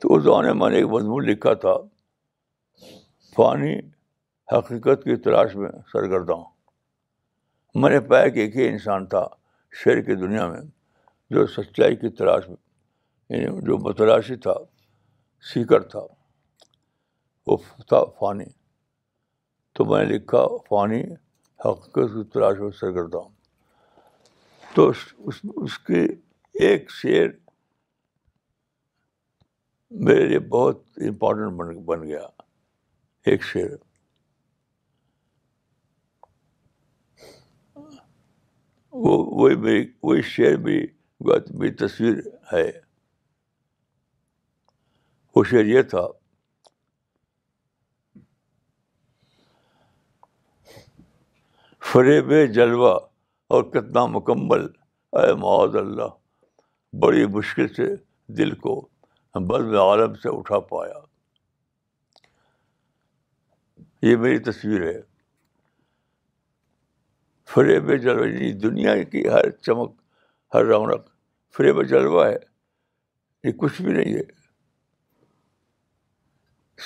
تو اس زمانے میں نے ایک مضمون لکھا تھا فانی حقیقت کی تلاش میں سرگرداں میں نے پایا کہ ایک ہی انسان تھا شعر کی دنیا میں جو سچائی کی تلاش میں یعنی جو متلاشی تھا سیکر تھا وہ تھا فانی تو میں نے لکھا فانی حقیقت کی تلاش میں سرگردام تو اس اس کی ایک شعر میرے لیے بہت امپورٹنٹ بن بن گیا ایک شعر وہ وہی میری وہی شعر بھی میری تصویر ہے شعر یہ تھا فریب جلوہ اور کتنا مکمل اے معاذ اللہ بڑی مشکل سے دل کو بزم عالم سے اٹھا پایا یہ میری تصویر ہے فریب جلوہ یعنی دنیا کی ہر چمک ہر رونق فریب جلوہ ہے یہ کچھ بھی نہیں ہے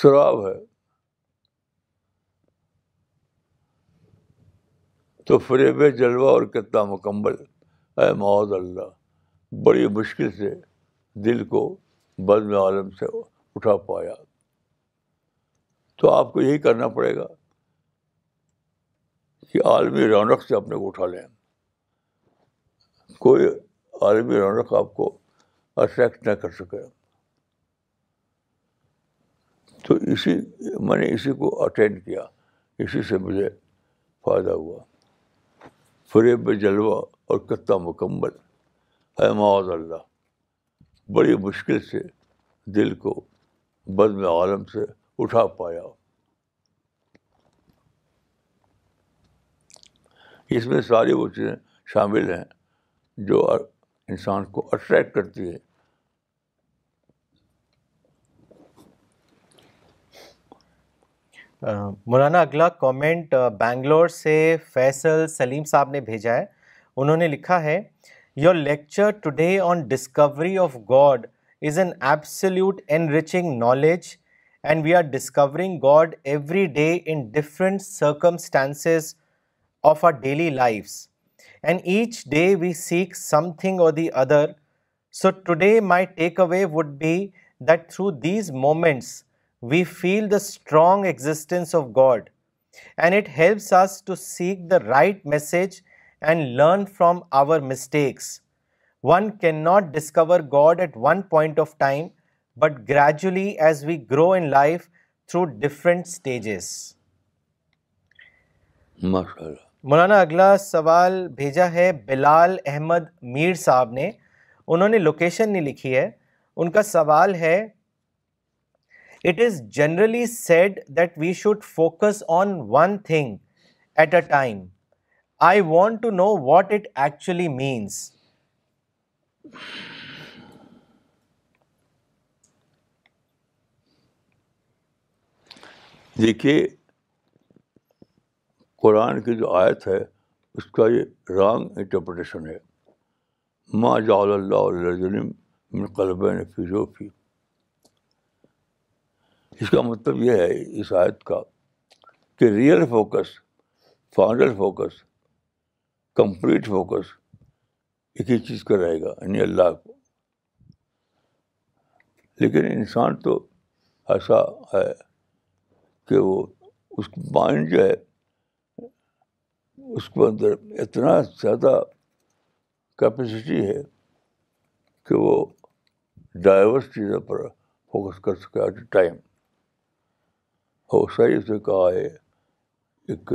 شراب ہے تو فریب جلوہ اور کتنا مکمل اے معاذ اللہ بڑی مشکل سے دل کو بدم عالم سے اٹھا پایا تو آپ کو یہی کرنا پڑے گا کہ عالمی رونق سے اپنے کو اٹھا لیں کوئی عالمی رونق آپ کو اٹریکٹ نہ کر سکے تو اسی میں نے اسی کو اٹینڈ کیا اسی سے مجھے فائدہ ہوا فریب جلوہ اور کتا مکمل ہے معاذ اللہ بڑی مشکل سے دل کو بدم عالم سے اٹھا پایا اس میں ساری وہ چیزیں شامل ہیں جو انسان کو اٹریکٹ کرتی ہے
مولانا اگلا کامنٹ بینگلور سے فیصل سلیم صاحب نے بھیجا ہے انہوں نے لکھا ہے your lecture today on discovery of God is an absolute enriching knowledge and we are discovering God every day in different circumstances of our daily lives and each day we seek something or the other. So today my takeaway would be that through these moments, we feel the strong existence of God, and it helps us to seek the right message and learn from our mistakes. One cannot discover God at one point of time, but gradually as we grow in life through different stages. MashaAllah. Maulana اگلا سوال بھیجا ہے بلال احمد میر صاحب نے انہوں نے location نہیں لکھی ہے ان کا سوال ہے it is generally said that we should focus on one thing at a time I want to know what it actually means
دیکھیے قرآن کی جو آیت ہے اس کا یہ رانگ انٹرپریٹیشن ہے ماں جا اللہ علیہ من نے فیضوفی اس کا مطلب یہ ہے اس آیت کا کہ real focus final focus complete focus ایک ہی چیز کا رہے گا یعنی اللہ کو لیکن انسان تو ایسا ہے کہ وہ اس مائنڈ جو ہے اس کے اندر اتنا زیادہ کیپیسٹی ہے کہ وہ ڈائیورس چیزوں پر فوکس کر سکے ایٹ اے ٹائم اور صحیح اسے کہا ہے ایک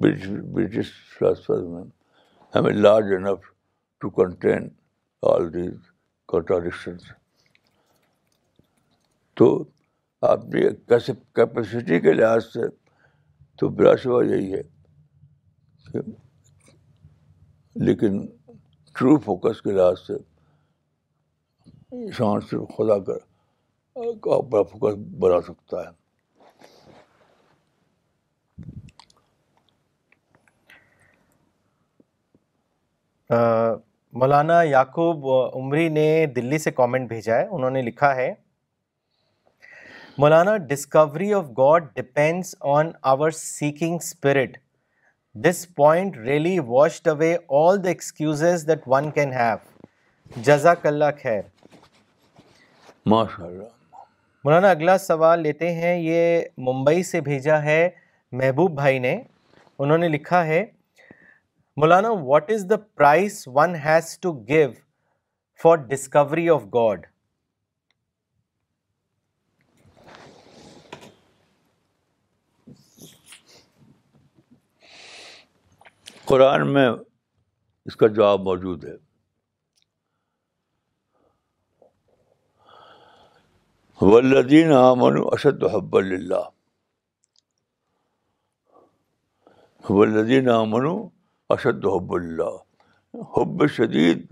برٹش فلاسفر میں large enough to contain all these contradictions تو آپ نے کیسے کیپیسٹی کے لحاظ سے تو بلا شبہ یہی ہے لیکن ٹرو فوکس کے لحاظ سے انسان صرف خدا کر فوکس بنا سکتا ہے
مولانا یعقوب عمری نے دلی سے کامنٹ بھیجا ہے انہوں نے لکھا ہے Maulana discovery of God depends on our seeking spirit this point really washed away all the excuse that one can have جزاک اللہ خیر ماشاء اللہ مولانا اگلا سوال لیتے ہیں یہ ممبئی سے بھیجا ہے محبوب بھائی نے انہوں نے لکھا ہے Maulana what is the price one has to give for discovery of God
قرآن میں اس کا جواب موجود ہے ولدین امن اشد حب اللہ ولدین امن اشد حب اللہ حب شدید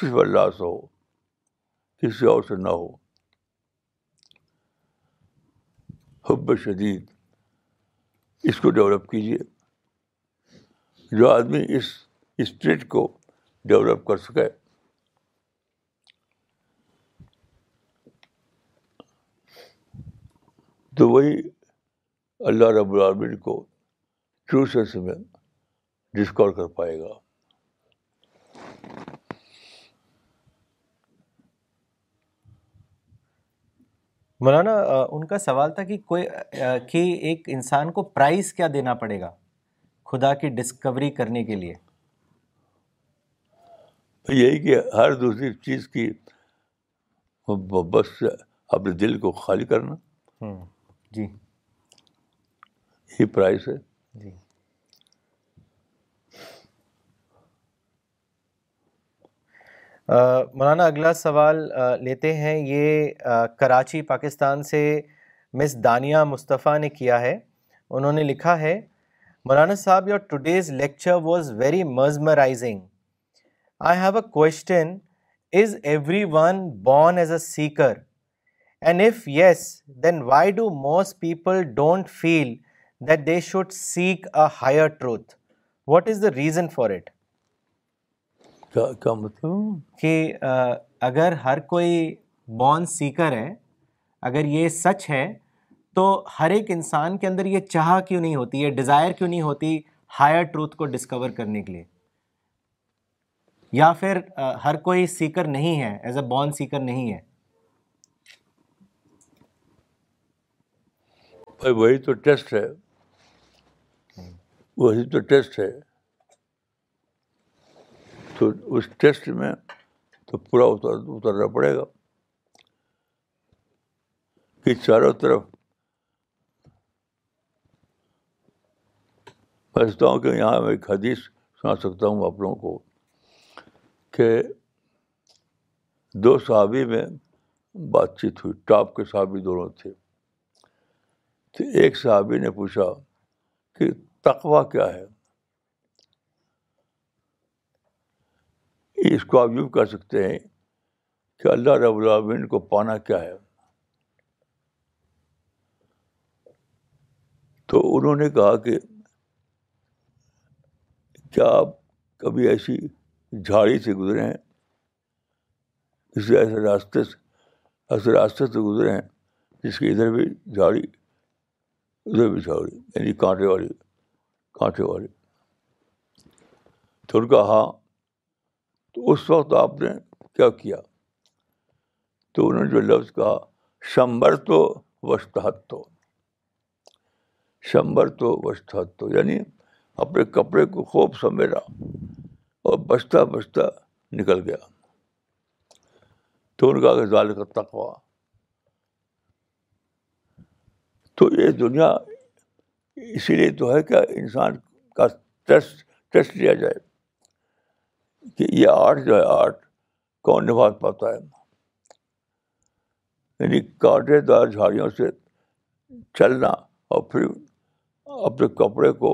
صرف اللہ سے ہو کسی اور سے نہ ہو حب شدید اس کو ڈیولپ کیجیے جو آدمی اس اسٹریٹ کو ڈیولپ کر سکے تو وہی اللہ رب العالمین کو ٹرو سینس میں ڈسکور کر پائے گا
مولانا ان کا سوال تھا کہ کوئی کہ ایک انسان کو پرائز کیا دینا پڑے گا خدا کی ڈسکوری کرنے کے لیے
یہی کہ ہر دوسری چیز کی بس اپنے دل کو خالی کرنا جی جی پرائز ہے جی
مولانا اگلا سوال لیتے ہیں یہ کراچی پاکستان سے مس دانیہ مصطفیٰ نے کیا ہے انہوں نے لکھا ہے مولانا صاحب your today's lecture was very مزمرائزنگ I have a question is every one born as a seeker and if yes then why do most people don't feel that they should seek a higher truth what is the reason for it کیا مطلب کہ اگر ہر کوئی born سیکر ہے اگر یہ سچ ہے تو ہر ایک انسان کے اندر یہ چاہ کیوں نہیں ہوتی ہے ڈیزائر کیوں نہیں ہوتی ہائر ٹروت کو ڈسکور کرنے کے لیے یا پھر ہر کوئی سیکر نہیں ہے ایز اے بون سیکر نہیں ہے
وہی تو ٹیسٹ ہے وہی تو ٹیسٹ ہے تو اس ٹیسٹ میں تو پورا اترنا پڑے گا کہ چاروں طرف سمجھتا ہوں کہ یہاں میں ایک حدیث سنا سکتا ہوں آپ لوگوں کو کہ دو صحابی میں بات چیت ہوئی ٹاپ کے صحابی دونوں تھے تو ایک صحابی نے پوچھا کہ تقوا کیا ہے اس کو آپ یوں کہہ سکتے ہیں کہ اللہ رب العالمین کو پانا کیا ہے تو انہوں نے کہا کہ کیا آپ کبھی ایسی جھاڑی سے گزرے ہیں کسی ایسے راستے سے ایسے راستے سے گزرے ہیں جس کی ادھر بھی جھاڑی ادھر بھی جھاڑی یعنی کانٹے والی کانٹے والی کا ہاں تو اس وقت آپ نے کیا کیا تو انہوں نے جو لفظ کہا شمبر تو تو شمبر تو وسطحت تو یعنی اپنے کپڑے کو خوب سمیرا اور بچتا بچتا نکل گیا تو ان کا غزال کا تقوا تو یہ دنیا اسی لیے تو ہے کہ انسان کا ٹیسٹ ٹیسٹ لیا جائے کہ یہ آرٹ جو ہے آرٹ کون نبھا پاتا ہے یعنی کانٹے دار جھاڑیوں سے چلنا اور پھر اپنے کپڑے کو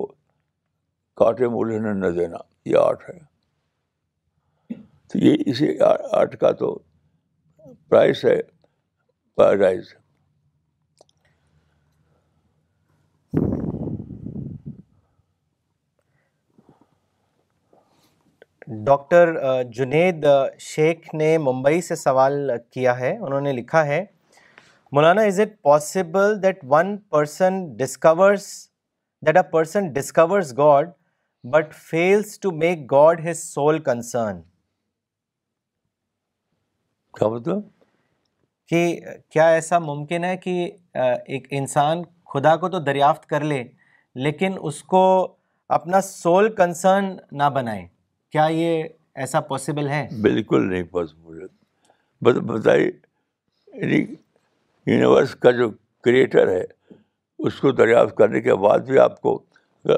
کاٹے مولہ نے نہ دینا یہ آرٹ ہے تو یہ اسی آرٹ کا تو پرائز ہے پیراڈائز
ڈاکٹر جنید شیخ نے ممبئی سے سوال کیا ہے انہوں نے لکھا ہے Maulana is it possible that one person discovers that a person discovers God but fails to make God his sole concern کیا ایسا ممکن ہے کہ ایک انسان خدا کو تو دریافت کر لے لیکن اس کو اپنا سول کنسرن نہ بنائے کیا یہ ایسا پاسبل ہے
بالکل نہیں پاسبل بس یعنی یونیورس کا جو کریٹر ہے اس کو دریافت کرنے کے بعد بھی آپ کو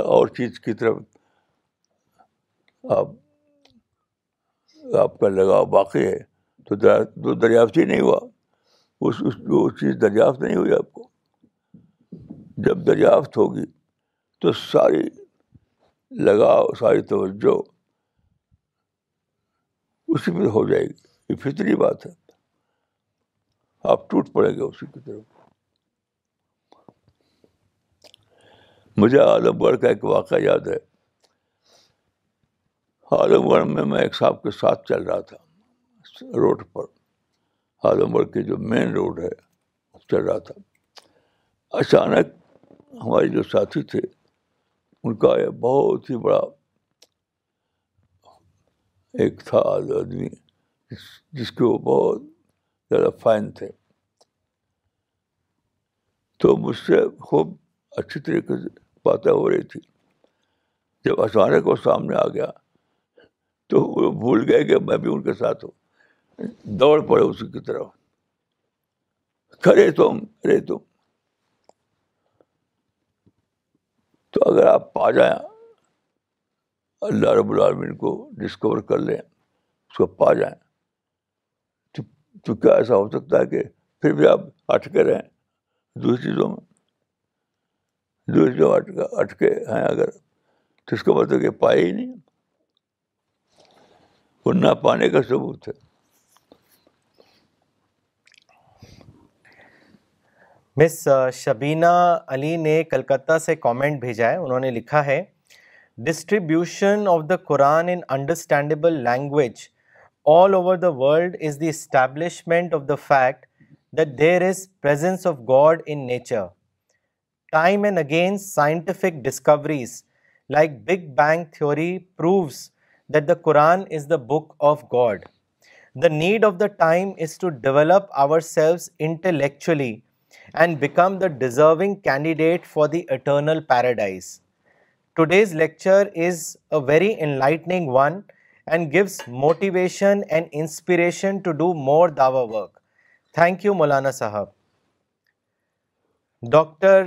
اور چیز کی طرف آپ آپ کا لگاؤ باقی ہے تو دریافت ہی نہیں ہوا اس اس چیز دریافت نہیں ہوئی آپ کو جب دریافت ہوگی تو ساری لگاؤ ساری توجہ اسی میں ہو جائے گی یہ فطری بات ہے آپ ٹوٹ پڑے گا اسی کی طرف مجھے عالم گڑھ کا ایک واقعہ یاد ہے عالم گڑھ میں میں ایک صاحب کے ساتھ چل رہا تھا روڈ پر عالم گڑھ کے جو مین روڈ ہے چل رہا تھا اچانک ہمارے جو ساتھی تھے ان کا یہ بہت ہی بڑا ایک تھا آدمی جس کے وہ بہت زیادہ فائن تھے تو مجھ سے خوب اچھی طریقے سے باتیں ہو رہی تھی جب اچانک وہ سامنے آ گیا تو وہ بھول گئے کہ میں بھی ان کے ساتھ ہوں دوڑ پڑے اسی کی طرف کھڑے تم ارے تم تو اگر آپ پا جائیں اللہ رب العالمین کو ڈسکور کر لیں اس کو پا جائیں تو کیا ایسا ہو سکتا ہے کہ پھر بھی آپ اٹکے رہیں دوسری چیزوں میں دوسری چیزوں اٹکے ہیں اگر تو اس کا مطلب کہ پائے ہی نہیں کو نہ پانے کا ثبوت ہے مس
شبینہ علی نے کلکتہ سے کامنٹ بھیجا ہے انہوں نے لکھا ہے distribution of the Quran in understandable language all over the world is the establishment of the fact that there is presence of God in nature time and again scientific discoveries like big bang theory proves that the Quran is the book of God the need of the time is to develop ourselves intellectually and become the deserving candidate for the eternal paradise today's lecture is a very enlightening one and gives motivation and inspiration to do more the وا work thank you مولانا صاحب doctor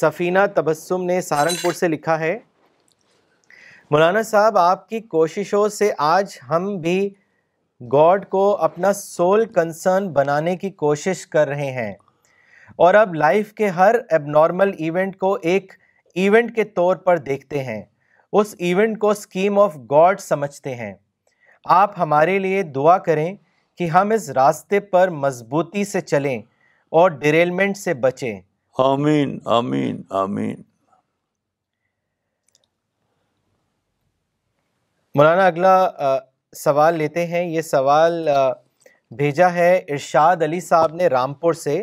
سفینہ تبسم نے سہارنپور سے لکھا ہے مولانا صاحب آپ کی کوششوں سے آج ہم بھی گاڈ کو اپنا سول کنسرن بنانے کی کوشش کر رہے ہیں اور اب لائف کے ہر اب نارمل ایونٹ کو ایک ایونٹ کے طور پر دیکھتے ہیں اس ایونٹ کو اسکیم آف گاڈ سمجھتے ہیں آپ ہمارے لیے دعا کریں کہ ہم اس راستے پر مضبوطی سے چلیں اور ڈریلمنٹ سے بچیں
آمین آمین آمین
مولانا اگلا سوال لیتے ہیں یہ سوال بھیجا ہے ارشاد علی صاحب نے رامپور سے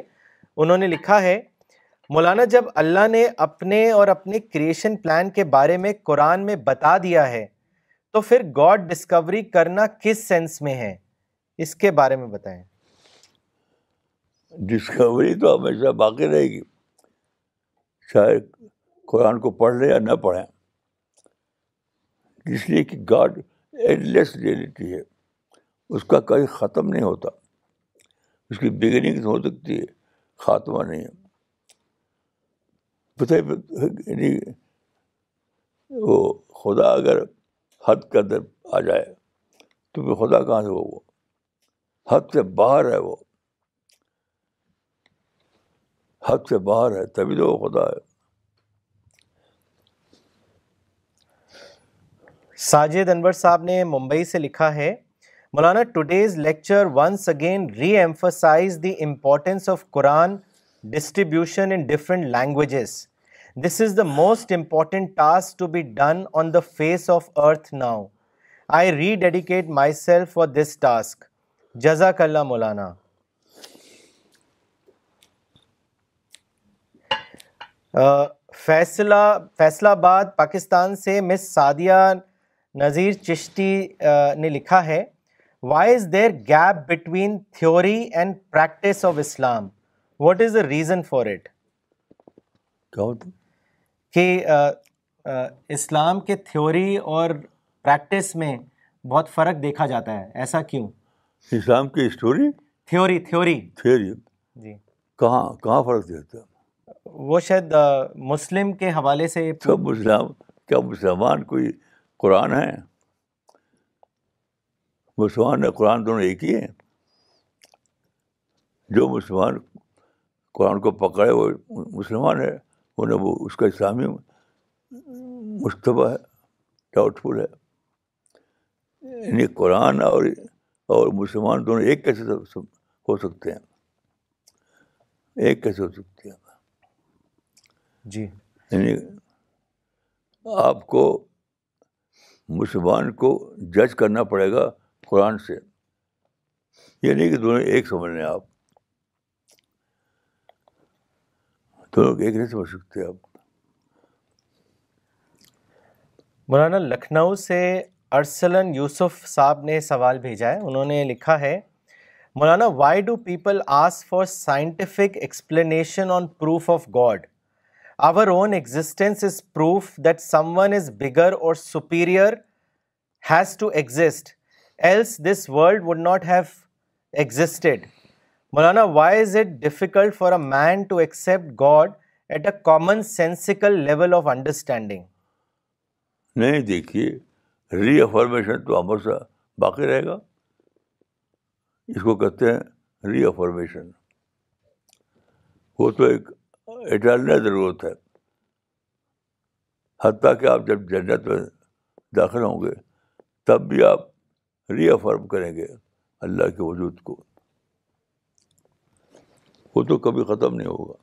انہوں نے لکھا ہے مولانا جب اللہ نے اپنے اور اپنے کریشن پلان کے بارے میں قرآن میں بتا دیا ہے تو پھر گاڈ ڈسکوری کرنا کس سینس میں ہے اس کے بارے میں بتائیں
ڈسکوری تو ہمیشہ باقی رہے گی شاید قرآن کو پڑھ لیں یا نہ پڑھیں اس لیے کہ گاڈ اینڈ لے لیتی ہے اس کا کہیں ختم نہیں ہوتا اس کی بگننگ ہو سکتی ہے خاتمہ نہیں ہے یعنی وہ خدا اگر حد کا در آ جائے تو پھر خدا کہاں سے وہ حد سے باہر ہے وہ حد سے باہر ہے تبھی تو وہ خدا ہے
ساجد انور صاحب نے ممبئی سے لکھا ہے Maulana today's lecture once again reemphasise the importance of Quran distribution in different languages this is the most important task to be done on the face of earth now I rededicate myself for this task جزاک اللہ مولانا فیصلہ فیصلہ آباد پاکستان سے مس سعدیہ نظیر چشتی نے لکھا ہے کہ اسلام کے اور میں بہت فرق دیکھا جاتا ہے ایسا کیوں
اسلام کی اسٹوری
تھیوری
جی کہاں کہاں فرق
وہ شاید مسلم کے حوالے سے کیا مسلمان
کوئی قرآن ہیں مسلمان قرآن دونوں ایک ہی ہیں جو مسلمان قرآن کو پکڑے وہ مسلمان ہے انہیں وہ اس کا اسلامی مشتبہ ہے ڈاؤٹ فل ہے یعنی قرآن اور اور مسلمان دونوں ایک کیسے ہو سکتے ہیں ایک کیسے ہو سکتے ہیں
جی یعنی
آپ کو مسلمان کو جج کرنا پڑے گا قرآن سے یہ نہیں کہ دونوں ایک سمجھ لیں آپ دونوں ایک نہیں سمجھ سکتے آپ
مولانا لکھنؤ سے ارسلن یوسف صاحب نے سوال بھیجا ہے انہوں نے لکھا ہے Maulana why do people ask for scientific explanation on proof of God our own existence is proof that someone is bigger or superior has to exist else this world would not have existed Maulana why is it difficult for a man to accept God at a common sensical level of understanding
نہیں دیکھیے ری affirmation تو ہمر سا باقی رہے گا اس کو کہتے ہیں ری affirmation وہ تو ایک ضرورت ہے حتیٰ کہ آپ جب جنت میں داخل ہوں گے تب بھی آپ ری افرم کریں گے اللہ کے وجود کو وہ تو کبھی ختم نہیں ہوگا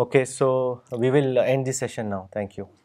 okay so we will end the session now thank you